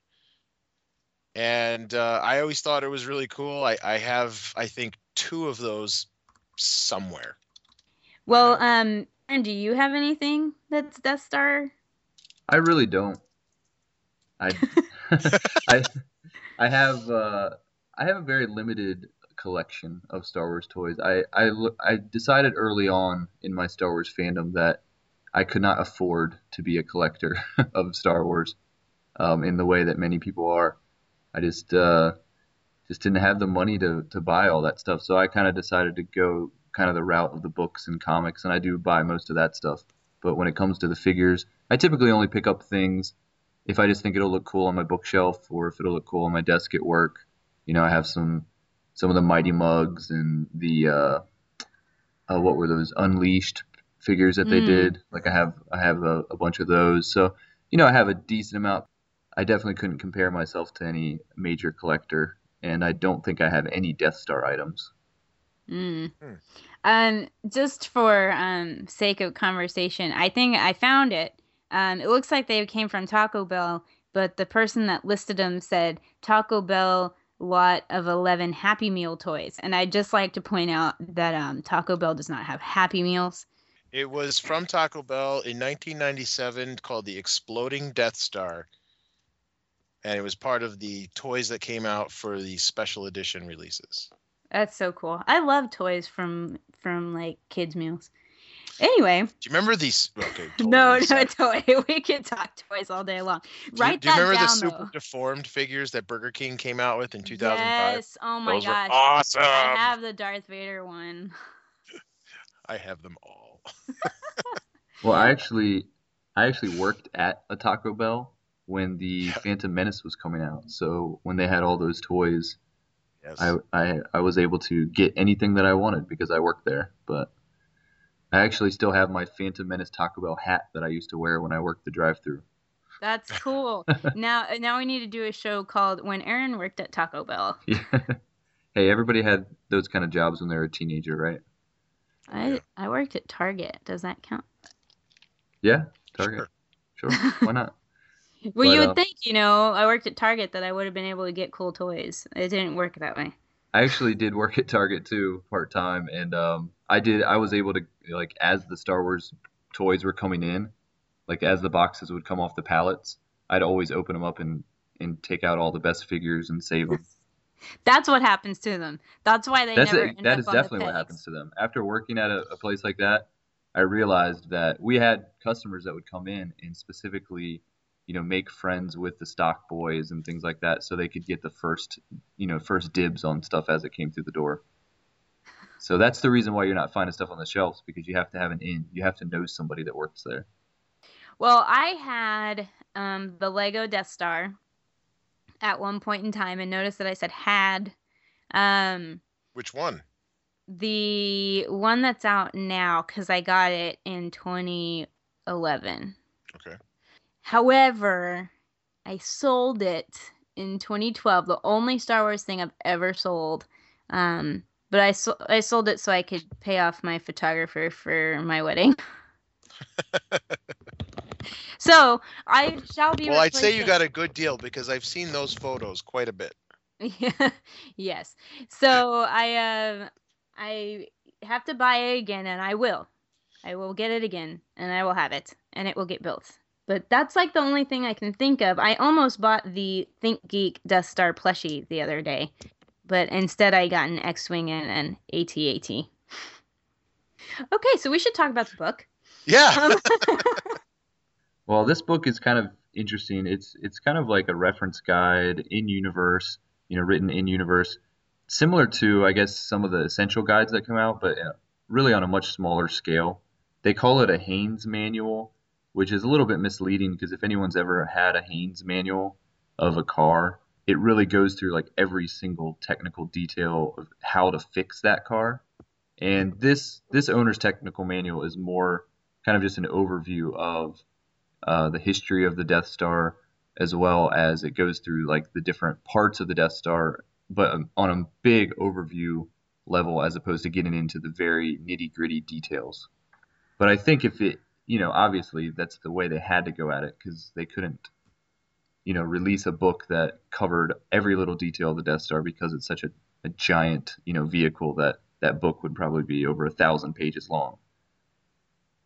S7: And uh, i always thought it was really cool. I, I have i think two of those somewhere.
S5: Well, um, Aaron, do you have anything that's Death Star?
S6: I really don't. I I I have uh, I have a very limited collection of Star Wars toys. I I I decided early on in my Star Wars fandom that I could not afford to be a collector of Star Wars um, in the way that many people are. I just uh, just didn't have the money to to buy all that stuff. So I kind of decided to go kind of the route of the books and comics, and I do buy most of that stuff. But when it comes to the figures, I typically only pick up things if I just think it'll look cool on my bookshelf or if it'll look cool on my desk at work. You know, I have some some of the Mighty Mugs and the uh, uh, what were those Unleashed figures that they
S5: Mm.
S6: did. Like I have I have a, a bunch of those. So you know, I have a decent amount. I definitely couldn't compare myself to any major collector, and I don't think I have any Death Star items.
S5: Mm.
S7: Hmm.
S5: Um, just for um sake of conversation, I think I found it. Um, it looks like they came from Taco Bell, but the person that listed them said Taco Bell lot of 11 Happy Meal toys. And I'd just like to point out that um, Taco Bell does not have Happy Meals.
S7: It was from Taco Bell in 1997 called the Exploding Death Star. And it was part of the toys that came out for the special edition releases.
S5: That's so cool. I love toys from from like kids meals. Anyway,
S7: Do you remember these? Okay.
S5: no,
S7: totally
S5: no
S7: side-
S5: toy. We could talk toys all day long.
S7: Do you,
S5: Write
S7: do you remember
S5: down
S7: the super
S5: though.
S7: deformed figures that Burger King came out with in 2005?
S5: Yes. Oh my
S7: Those were
S5: gosh.
S7: awesome.
S5: I have the Darth Vader one.
S7: I have them all.
S6: Well, I actually, I actually worked at a Taco Bell when the Phantom Menace was coming out. So when they had all those toys,
S7: Yes.
S6: I, I, I was able to get anything that I wanted because I worked there. But I actually still have my Phantom Menace Taco Bell hat that I used to wear when I worked the drive-through.
S5: That's cool. now, now we need to do a show called "When Aaron Worked at Taco Bell."
S6: Yeah. hey, everybody had those kind of jobs when they were a teenager, right?
S5: I
S7: Yeah.
S5: I worked at Target. Does that count?
S6: Yeah, Target. Sure. Why not?
S5: Well, you would
S6: uh,
S5: think, you know, I worked at Target that I would have been able to get cool toys. It didn't work that way.
S6: I actually did work at Target too, part time, and um, I did. I was able to like as the Star Wars toys were coming in, like as the boxes would come off the pallets, I'd always open them up and and take out all the best figures and save them.
S5: That's what happens to them. That's why they
S6: That's
S5: never
S6: a,
S5: end
S6: that
S5: up
S6: is
S5: on the
S6: definitely what happens to them. After working at a, a place like that, I realized that we had customers that would come in and specifically, you know, make friends with the stock boys and things like that, so they could get the first, you know, first dibs on stuff as it came through the door. So that's the reason why you're not finding stuff on the shelves because you have to have an in. You have to know somebody that works there.
S5: Well, I had um, the Lego Death Star at one point in time, and notice that I said had. Um,
S7: Which one?
S5: the one that's out now because I got it in 2011.
S7: Okay.
S5: However, I sold it in 2012, the only Star Wars thing I've ever sold. Um, but I, so- I sold it so I could pay off my photographer for my wedding. so I shall be.
S7: Well, I'd say you got a good deal because I've seen those photos quite a bit.
S5: yes. So I uh, I have to buy it again, and I will. I will get it again, and I will have it, and it will get built. But that's like the only thing I can think of. I almost bought the ThinkGeek Death Star plushie the other day, but instead I got an X-wing and an AT-AT. Okay, so we should talk about the book.
S7: Yeah.
S5: Um,
S6: Well, this book is kind of interesting. It's it's kind of like a reference guide in universe, you know, written in universe, similar to I guess some of the essential guides that come out, but uh, really on a much smaller scale. They call it a Haynes manual, which is a little bit misleading because if anyone's ever had a Haynes manual of a car, it really goes through like every single technical detail of how to fix that car. And this this owner's technical manual is more kind of just an overview of uh, the history of the Death Star, as well as it goes through like the different parts of the Death Star, but um, on a big overview level, as opposed to getting into the very nitty gritty details. But I think if it, you know, obviously that's the way they had to go at it because they couldn't, you know, release a book that covered every little detail of the Death Star because it's such a, a giant, you know, vehicle that that book would probably be over a thousand pages long.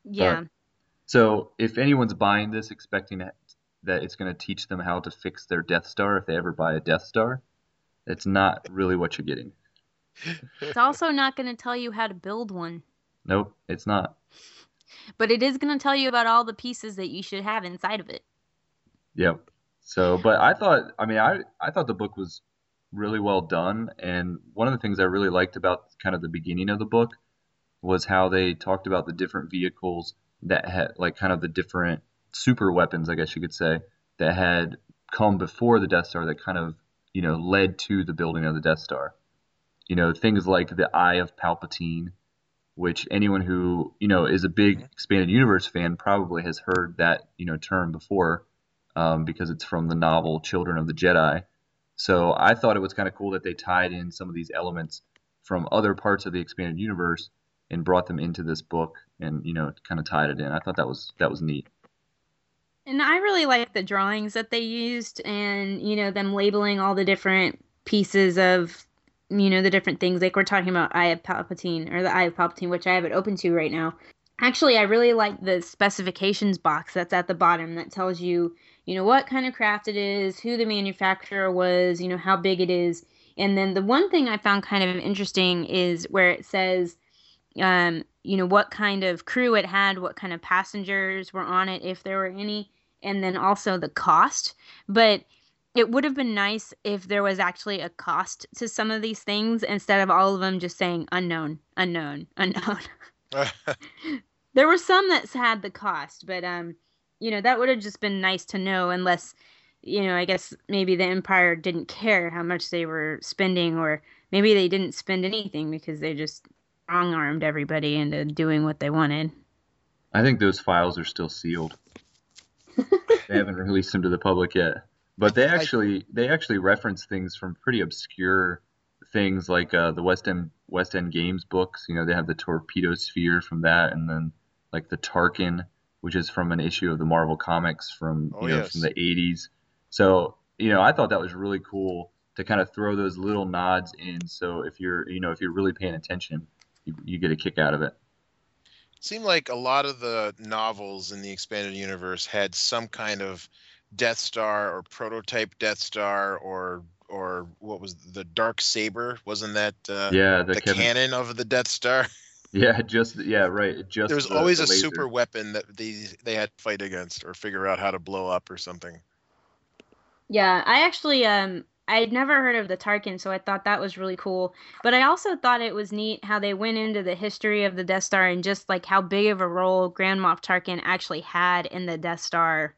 S5: yeah.
S6: So if anyone's buying this expecting that it's going to teach them how to fix their Death Star if they ever buy a Death Star, it's not really what you're getting.
S5: It's also not going to tell you how to build one,
S6: Nope, it's not.
S5: But it is going to tell you about all the pieces that you should have inside of it.
S6: Yep. So, but I thought, I mean, I I thought the book was really well done, and one of the things I really liked about kind of the beginning of the book was how they talked about the different vehicles that had like kind of the different super weapons, I guess you could say, that had come before the Death Star that kind of, you know, led to the building of the Death Star. You know, things like the Eye of Palpatine, which anyone who, you know, is a big expanded universe fan probably has heard that, you know, term before um, because it's from the novel Children of the Jedi. So I thought it was kind of cool that they tied in some of these elements from other parts of the expanded universe and brought them into this book and you know kind of tied it in. I thought that was that was neat.
S5: And I really like the drawings that they used and, you know, them labeling all the different pieces of, you know, the different things. Like we're talking about Eye of Palpatine or the Eye of Palpatine, which I have it open to right now. Actually, I really like the specifications box that's at the bottom that tells you, you know, what kind of craft it is, who the manufacturer was, you know, how big it is. And then the one thing I found kind of interesting is where it says, um, you know, what kind of crew it had, what kind of passengers were on it, if there were any, and then also the cost. But it would have been nice if there was actually a cost to some of these things instead of all of them just saying unknown, unknown, unknown. there were some that had the cost, but um, you know, that would have just been nice to know unless you know, I guess maybe the Empire didn't care how much they were spending, or maybe they didn't spend anything because they just strong armed everybody into doing what they wanted.
S6: I think those files are still sealed. they haven't released them to the public yet. But they actually they actually reference things from pretty obscure things like uh, the West End West End Games books. You know, they have the torpedo sphere from that, and then like the Tarkin, which is from an issue of the Marvel Comics from you
S7: Oh,
S6: know
S7: yes.
S6: from the 80s. So you know, I thought that was really cool to kind of throw those little nods in. So if you're you know if you're really paying attention, you, you get a kick out of it.
S7: seemed like a lot of the novels in the expanded universe had some kind of Death Star or prototype Death Star or or what was the Dark Saber? Wasn't that uh,
S6: yeah,
S7: the,
S6: the, Kevin,
S7: cannon of the Death Star?
S6: Yeah, just yeah, right. Just
S7: there was
S6: the-
S7: always
S6: the
S7: a
S6: laser.
S7: super weapon that these they had to fight against or figure out how to blow up or something.
S5: Yeah, I actually um I'd never heard of the Tarkin, so I thought that was really cool. But I also thought it was neat how they went into the history of the Death Star and just like how big of a role Grand Moff Tarkin actually had in the Death Star,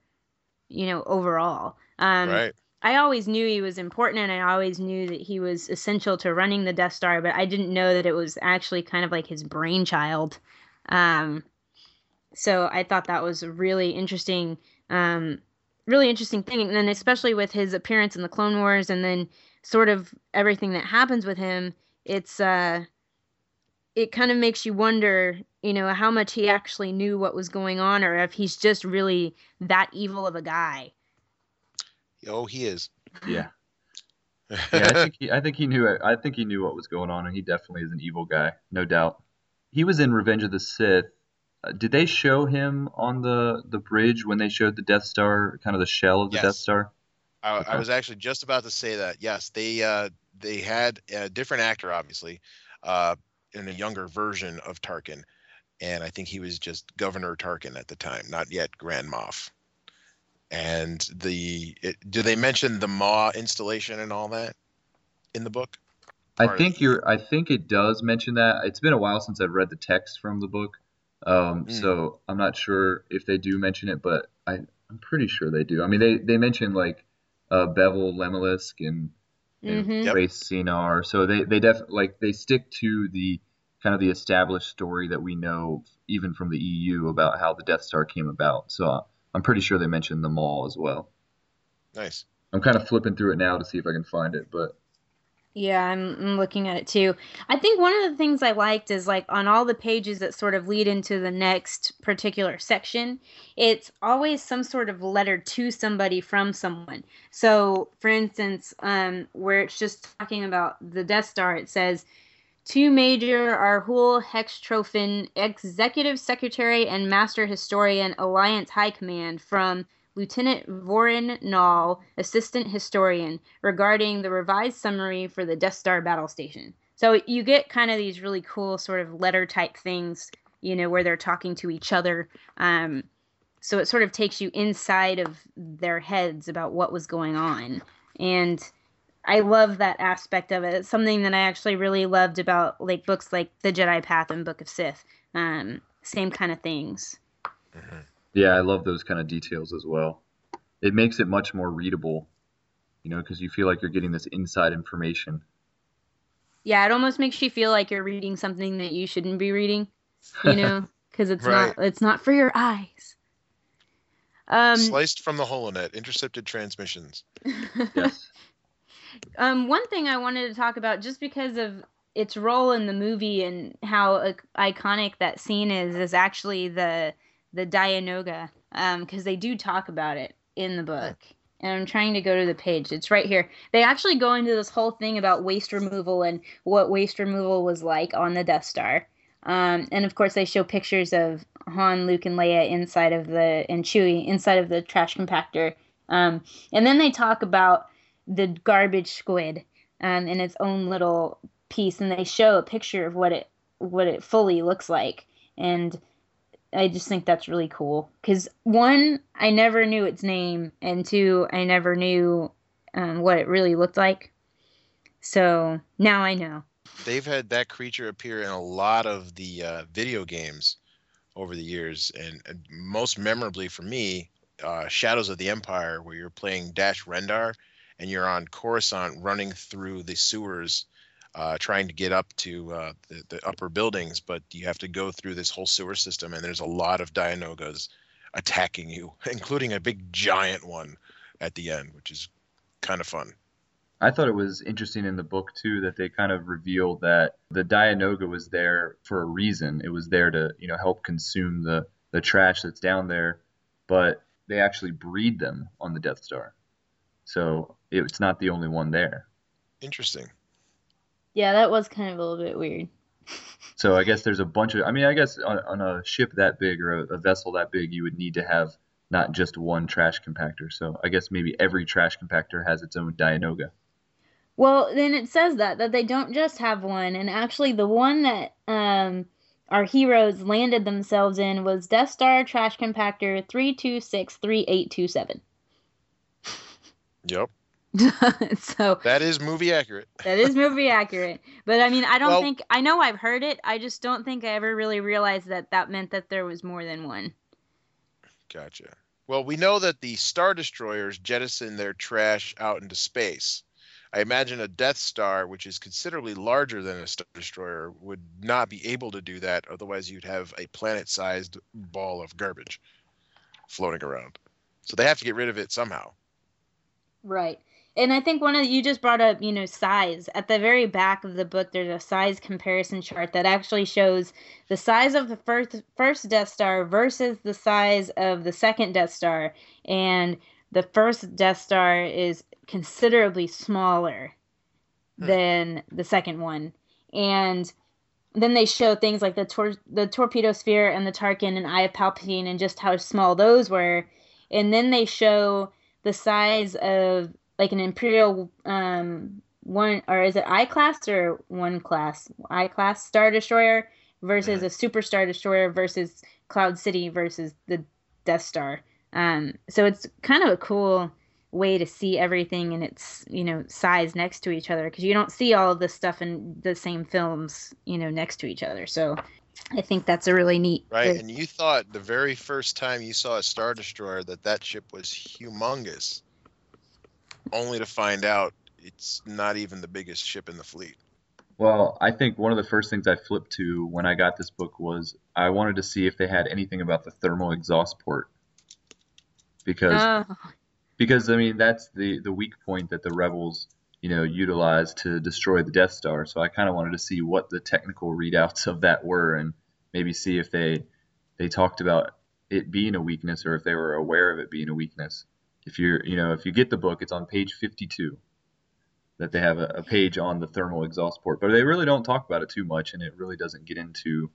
S5: you know, overall. Um,
S7: right.
S5: I always knew he was important and I always knew that he was essential to running the Death Star, but I didn't know that it was actually kind of like his brainchild. Um, so I thought that was a really interesting, um, really interesting thing. And then especially with his appearance in the Clone Wars and then sort of everything that happens with him, it's uh, it kind of makes you wonder, you know, how much he actually knew what was going on, or if he's just really that evil of a guy.
S7: Oh, he is.
S6: Yeah. Yeah, I think he, I think he knew I think he knew what was going on, and he definitely is an evil guy, no doubt. He was in Revenge of the Sith. Uh, did they show him on the the bridge when they showed the Death Star, kind of the shell of the Death Star?
S7: I,
S6: Okay.
S7: I was actually just about to say that. Yes, they uh, they had a different actor, obviously, uh, in a younger version of Tarkin, and I think he was just Governor Tarkin at the time, not yet Grand Moff. And the it, do they mention the Maw installation and all that in the book?
S6: I
S7: Part of
S6: think
S7: the-
S6: you're. I think it does mention that. It's been a while since I've read the text from the book, um,
S7: Mm.
S6: so I'm not sure if they do mention it, but I, I'm pretty sure they do. I mean, they they mention like uh, Bevel Lemelisk and and
S5: Mhm.
S7: Yep.
S6: Raith Sienar, so they they def like they stick to the kind of the established story that we know even from the EU about how the Death Star came about. So uh, I'm pretty sure they mentioned the Maw as well.
S7: Nice.
S6: I'm kind of flipping through it now to see if I can find it, but
S5: Yeah, I'm, I'm looking at it too. I think one of the things I liked is like on all the pages that sort of lead into the next particular section, it's always some sort of letter to somebody from someone. So, for instance, um, where it's just talking about the Death Star, it says, to Major Arhul Hextrophon, Executive Secretary and Master Historian, Alliance High Command, from Lieutenant Vorin Nall, Assistant Historian, regarding the revised summary for the Death Star battle station. So you get kind of these really cool sort of letter type things, you know, where they're talking to each other. Um, so it sort of takes you inside of their heads about what was going on. And I love that aspect of it. It's something that I actually really loved about like books like The Jedi Path and Book of Sith. Um, same kind of things.
S6: Yeah, I love those kind of details as well. It makes it much more readable, you know, because you feel like you're getting this inside information.
S5: Yeah, it almost makes you feel like you're reading something that you shouldn't be reading, you know, because it's
S7: Right.
S5: not it's not for your eyes. Um,
S7: Sliced from the holonet, intercepted transmissions.
S6: Yes.
S5: Um, one thing I wanted to talk about, just because of its role in the movie and how uh, iconic that scene is, is actually the the Dianoga, because they do talk about it in the book. And I'm trying to go to the page. It's right here. They actually go into this whole thing about waste removal and what waste removal was like on the Death Star. Um, and of course, they show pictures of Han, Luke, and Leia inside of the and Chewie inside of the trash compactor. Um, and then they talk about the garbage squid um, in its own little piece, and they show a picture of what it what it fully looks like. And I just think that's really cool because one, I never knew its name, and two, I never knew um, what it really looked like. So now I know.
S7: They've had that creature appear in a lot of the uh, video games over the years, and, and most memorably for me, uh, Shadows of the Empire, where you're playing Dash Rendar, and you're on Coruscant running through the sewers, uh, trying to get up to uh, the, the upper buildings, but you have to go through this whole sewer system, and there's a lot of Dianogas attacking you, including a big giant one at the end, which is kind of fun.
S6: I thought it was interesting in the book too that they kind of revealed that the Dianoga was there for a reason. It was there to, you know, help consume the the trash that's down there, but they actually breed them on the Death Star. So it's not the only one there.
S7: Interesting.
S5: Yeah, that was kind of a little bit weird.
S6: So I guess there's a bunch of I mean, I guess on, on a ship that big or a, a vessel that big, you would need to have not just one trash compactor. So I guess maybe every trash compactor has its own Dianoga.
S5: Well, then it says that that they don't just have one, and actually the one that um our heroes landed themselves in was Death Star Trash Compactor three two six three eight two seven.
S7: Yep.
S5: So
S7: That is movie accurate.
S5: that is movie accurate, but I mean, I don't
S7: Well-
S5: think I know I've heard it. I just don't think I ever really realized that that meant that there was more than one.
S7: Gotcha. Well, we know that the Star Destroyers jettison their trash out into space. I imagine a Death Star, which is considerably larger than a Star Destroyer, would not be able to do that. Otherwise, you'd have a planet sized ball of garbage floating around. So they have to get rid of it somehow.
S5: Right. And I think one of you just brought up, you know, size. At the very back of the book, there's a size comparison chart that actually shows the size of the first first Death Star versus the size of the second Death Star, and the first Death Star is considerably smaller
S7: Hmm.
S5: than the second one. And then they show things like the tor- the torpedo sphere and the Tarkin and Eye of Palpatine and just how small those were. And then they show the size of like an Imperial um one or is it I class or one class? I class Star Destroyer versus
S7: Mhm.
S5: a superstar destroyer versus Cloud City versus the Death Star. Um, so it's kind of a cool way to see everything in its you know size next to each other because you don't see all of this stuff in the same films you know next to each other. So I think that's a really neat.
S7: Right, and you thought the very first time you saw a star destroyer that that ship was humongous, only to find out it's not even the biggest ship in the fleet.
S6: Well, I think one of the first things I flipped to when I got this book was I wanted to see if they had anything about the thermal exhaust port. Because
S5: Oh,
S6: because I mean that's the the weak point that the rebels, you know, utilized to destroy the Death Star. So I kind of wanted to see what the technical readouts of that were and maybe see if they they talked about it being a weakness or if they were aware of it being a weakness. If you're, you know, if you get the book, it's on page 52 that they have a, a page on the thermal exhaust port, but they really don't talk about it too much, and it really doesn't get into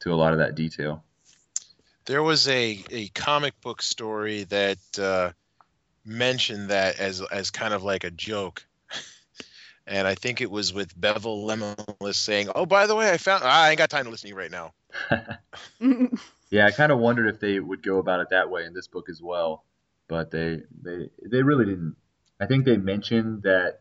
S6: to a lot of that detail.
S7: There was a, a comic book story that uh, mentioned that as as kind of like a joke. And I think it was with Bevel Lemon saying, "Oh, by the way, I found ah, I ain't got time to listen to you right now."
S6: Yeah, I kind of wondered if they would go about it that way in this book as well, but they they they really didn't. I think they mentioned that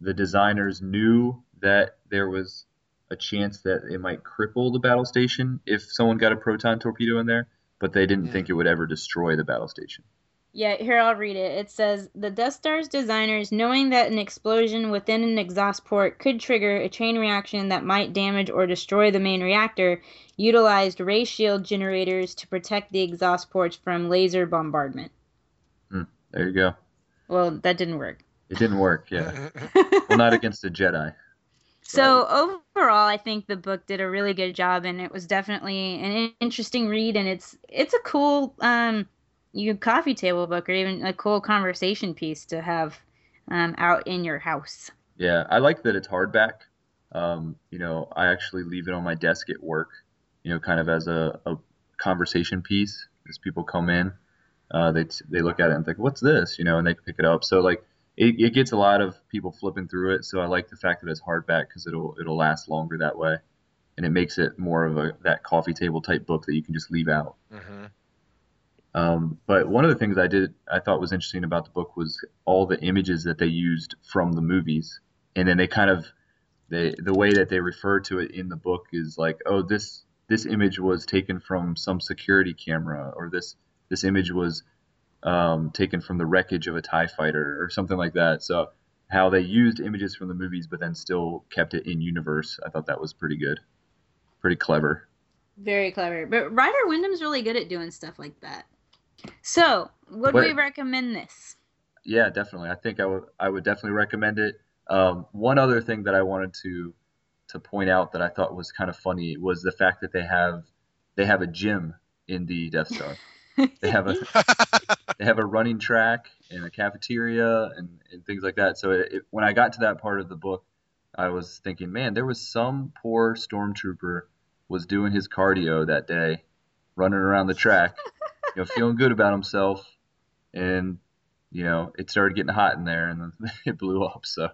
S6: the designers knew that there was a chance that it might cripple the battle station if someone got a proton torpedo in there, but they didn't think it would ever destroy the battle station.
S5: Yeah, here I'll read it. It says the Death Star's designers, knowing that an explosion within an exhaust port could trigger a chain reaction that might damage or destroy the main reactor, utilized ray shield generators to protect the exhaust ports from laser bombardment.
S6: There you go.
S5: Well, that didn't work.
S6: It didn't work, yeah. well, not against a Jedi.
S5: So overall, I think the book did a really good job, and it was definitely an interesting read. And it's it's a cool um, you coffee table book, or even a cool conversation piece to have um, out in your house.
S6: Yeah, I like that it's hardback. Um, you know, I actually leave it on my desk at work, you know, kind of as a, a conversation piece as people come in. Uh, they, they look at it and think, what's this? You know, and they pick it up. So, like, it, it gets a lot of people flipping through it. So I like the fact that it's hardback because it'll, it'll last longer that way. And it makes it more of a that coffee table type book that you can just leave out.
S7: hmm
S6: Um, but one of the things I did I thought was interesting about the book was all the images that they used from the movies, and then they kind of they the way that they refer to it in the book is like, oh, this this image was taken from some security camera, or this this image was um, taken from the wreckage of a Tie fighter, or something like that. So how they used images from the movies, but then still kept it in universe, I thought that was pretty good, pretty clever.
S5: Very clever. But Ryder Wyndham's really good at doing stuff like that. So, would we recommend this?
S6: Yeah, definitely. I think I would I would definitely recommend it. Um, one other thing that I wanted to to point out that I thought was kind of funny was the fact that they have they have a gym in the Death Star. They have a they have a running track and a cafeteria and, and things like that. So it, it, when I got to that part of the book, I was thinking, man, there was some poor stormtrooper was doing his cardio that day, running around the track, you know, feeling good about himself, and you know, it started getting hot in there, and then it blew up. So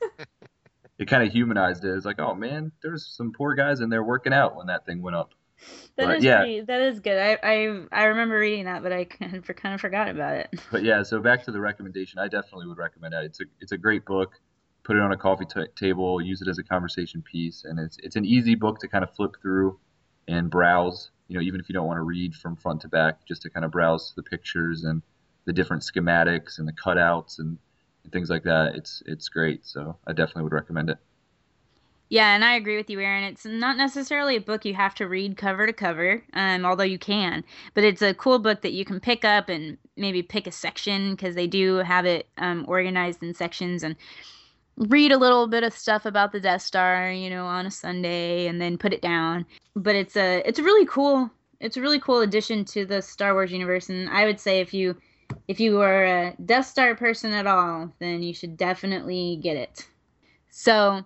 S6: it kind of humanized it. It's like, oh man, there's some poor guys in there working out when that thing went up.
S5: That
S6: But
S5: is
S6: yeah.
S5: pretty, that is good. I, I I remember reading that, but I kind of, kind of forgot about it.
S6: But yeah, so back to the recommendation, I definitely would recommend it. It's a it's a great book. Put it on a coffee t- table, use it as a conversation piece, and it's it's an easy book to kind of flip through and browse. You know, even if you don't want to read from front to back, just to kind of browse the pictures and the different schematics and the cutouts and, and things like that. It's it's great. So I definitely would recommend it.
S5: Yeah, and I agree with you, Aaron. It's not necessarily a book you have to read cover to cover, um, although you can. But it's a cool book that you can pick up and maybe pick a section because they do have it um, organized in sections and read a little bit of stuff about the Death Star, you know, on a Sunday and then put it down. But it's a it's a really cool it's a really cool addition to the Star Wars universe, and I would say if you if you are a Death Star person at all, then you should definitely get it. So.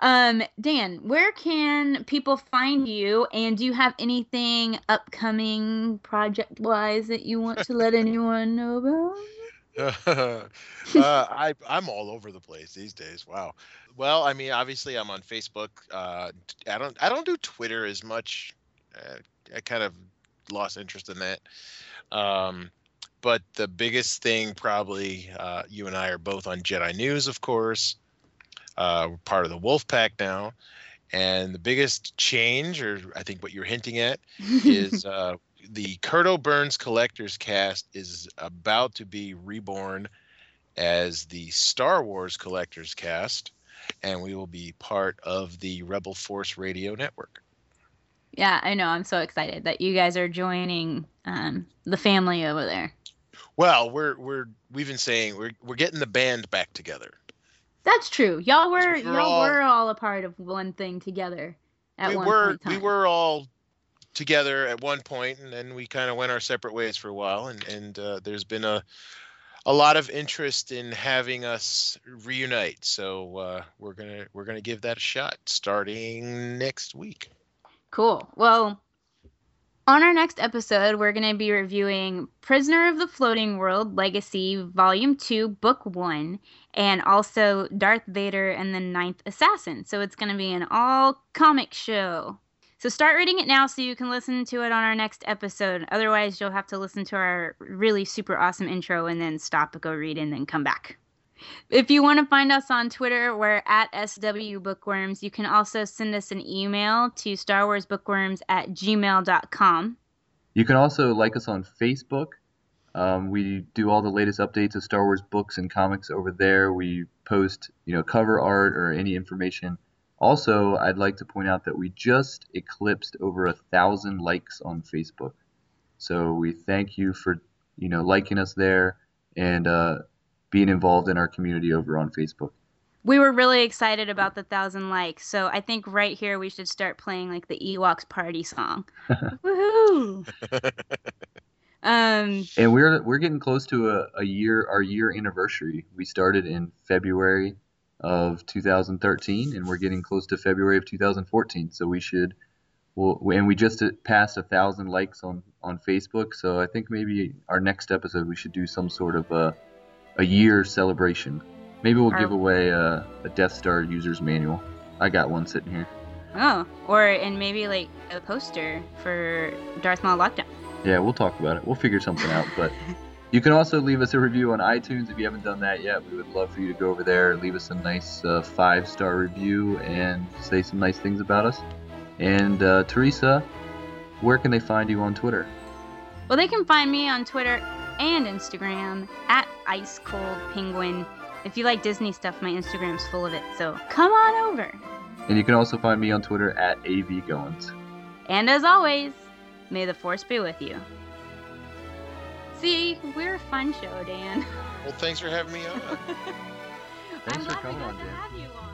S5: Um, Dan, where can people find you? And do you have anything upcoming project wise that you want to let anyone know about?
S7: uh, I I'm all over the place these days. Wow. Well, I mean, obviously, I'm on Facebook. Uh, I don't I don't do Twitter as much. Uh, I kind of lost interest in that. Um, but the biggest thing, probably, uh, you and I are both on Jedi News, of course. Uh, we're part of the Wolf Pack now, and the biggest change, or I think what you're hinting at, is uh, the Curto Burns Collectors Cast is about to be reborn as the Star Wars Collectors Cast, and we will be part of the Rebel Force Radio Network.
S5: Yeah, I know. I'm so excited that you guys are joining um, the family over there.
S7: Well, we're we're we've been saying we're we're getting the band back together.
S5: That's true. Y'all were
S7: we were
S5: y'all
S7: all-
S5: were all a part of one thing together at
S7: we
S5: one
S7: were we were all together at one point and then we kind of went our separate ways for a while and and uh, there's been a a lot of interest in having us reunite so uh, we're gonna we're gonna give that a shot starting next week
S5: Cool. Well, on our next episode, we're going to be reviewing Prisoner of the Floating World Legacy, Volume 2, Book 1, and also Darth Vader and the Ninth Assassin. So it's going to be an all comic show. So start reading it now so you can listen to it on our next episode. Otherwise, you'll have to listen to our really super awesome intro and then stop, go read, and then come back. If you want to find us on Twitter, we're at SW Bookworms. You can also send us an email to Star Wars Bookworms at gmail.com.
S6: You can also like us on Facebook. Um, we do all the latest updates of Star Wars books and comics over there. We post, you know, cover art or any information. Also, I'd like to point out that we just eclipsed over a thousand likes on Facebook. So we thank you for, you know, liking us there and uh, being involved in our community over on Facebook.
S5: We were really excited about the thousand likes, so I think right here we should start playing like the Ewoks party song. Woohoo! Um,
S6: And we're we're getting close to a, a year our year anniversary. We started in February of 2013, and we're getting close to February of 2014. So we should, well, and we just passed a thousand likes on on Facebook. So I think maybe our next episode we should do some sort of a a year celebration. Maybe we'll give away a, a Death Star user's manual. I got one sitting here.
S5: oh, or and maybe like a poster for Darth Maul Lockdown.
S6: Yeah, we'll talk about it. We'll figure something out. But you can also leave us a review on iTunes if you haven't done that yet. We would love for you to go over there, leave us a nice uh, five star review, and say some nice things about us. And uh, Teresa, where can they find you on Twitter?
S5: Well, they can find me on Twitter and Instagram at Ice Cold Penguin. If you like Disney stuff, my Instagram's full of it, so come on over.
S6: And you can also find me on Twitter at avgoins.
S5: And as always, may the Force be with you. See, we're a fun show, Dan.
S7: well thanks for having me on
S5: I'm
S6: Thanks for
S5: glad we
S6: coming
S5: got
S6: on,
S5: to
S6: Dan.
S5: have you on.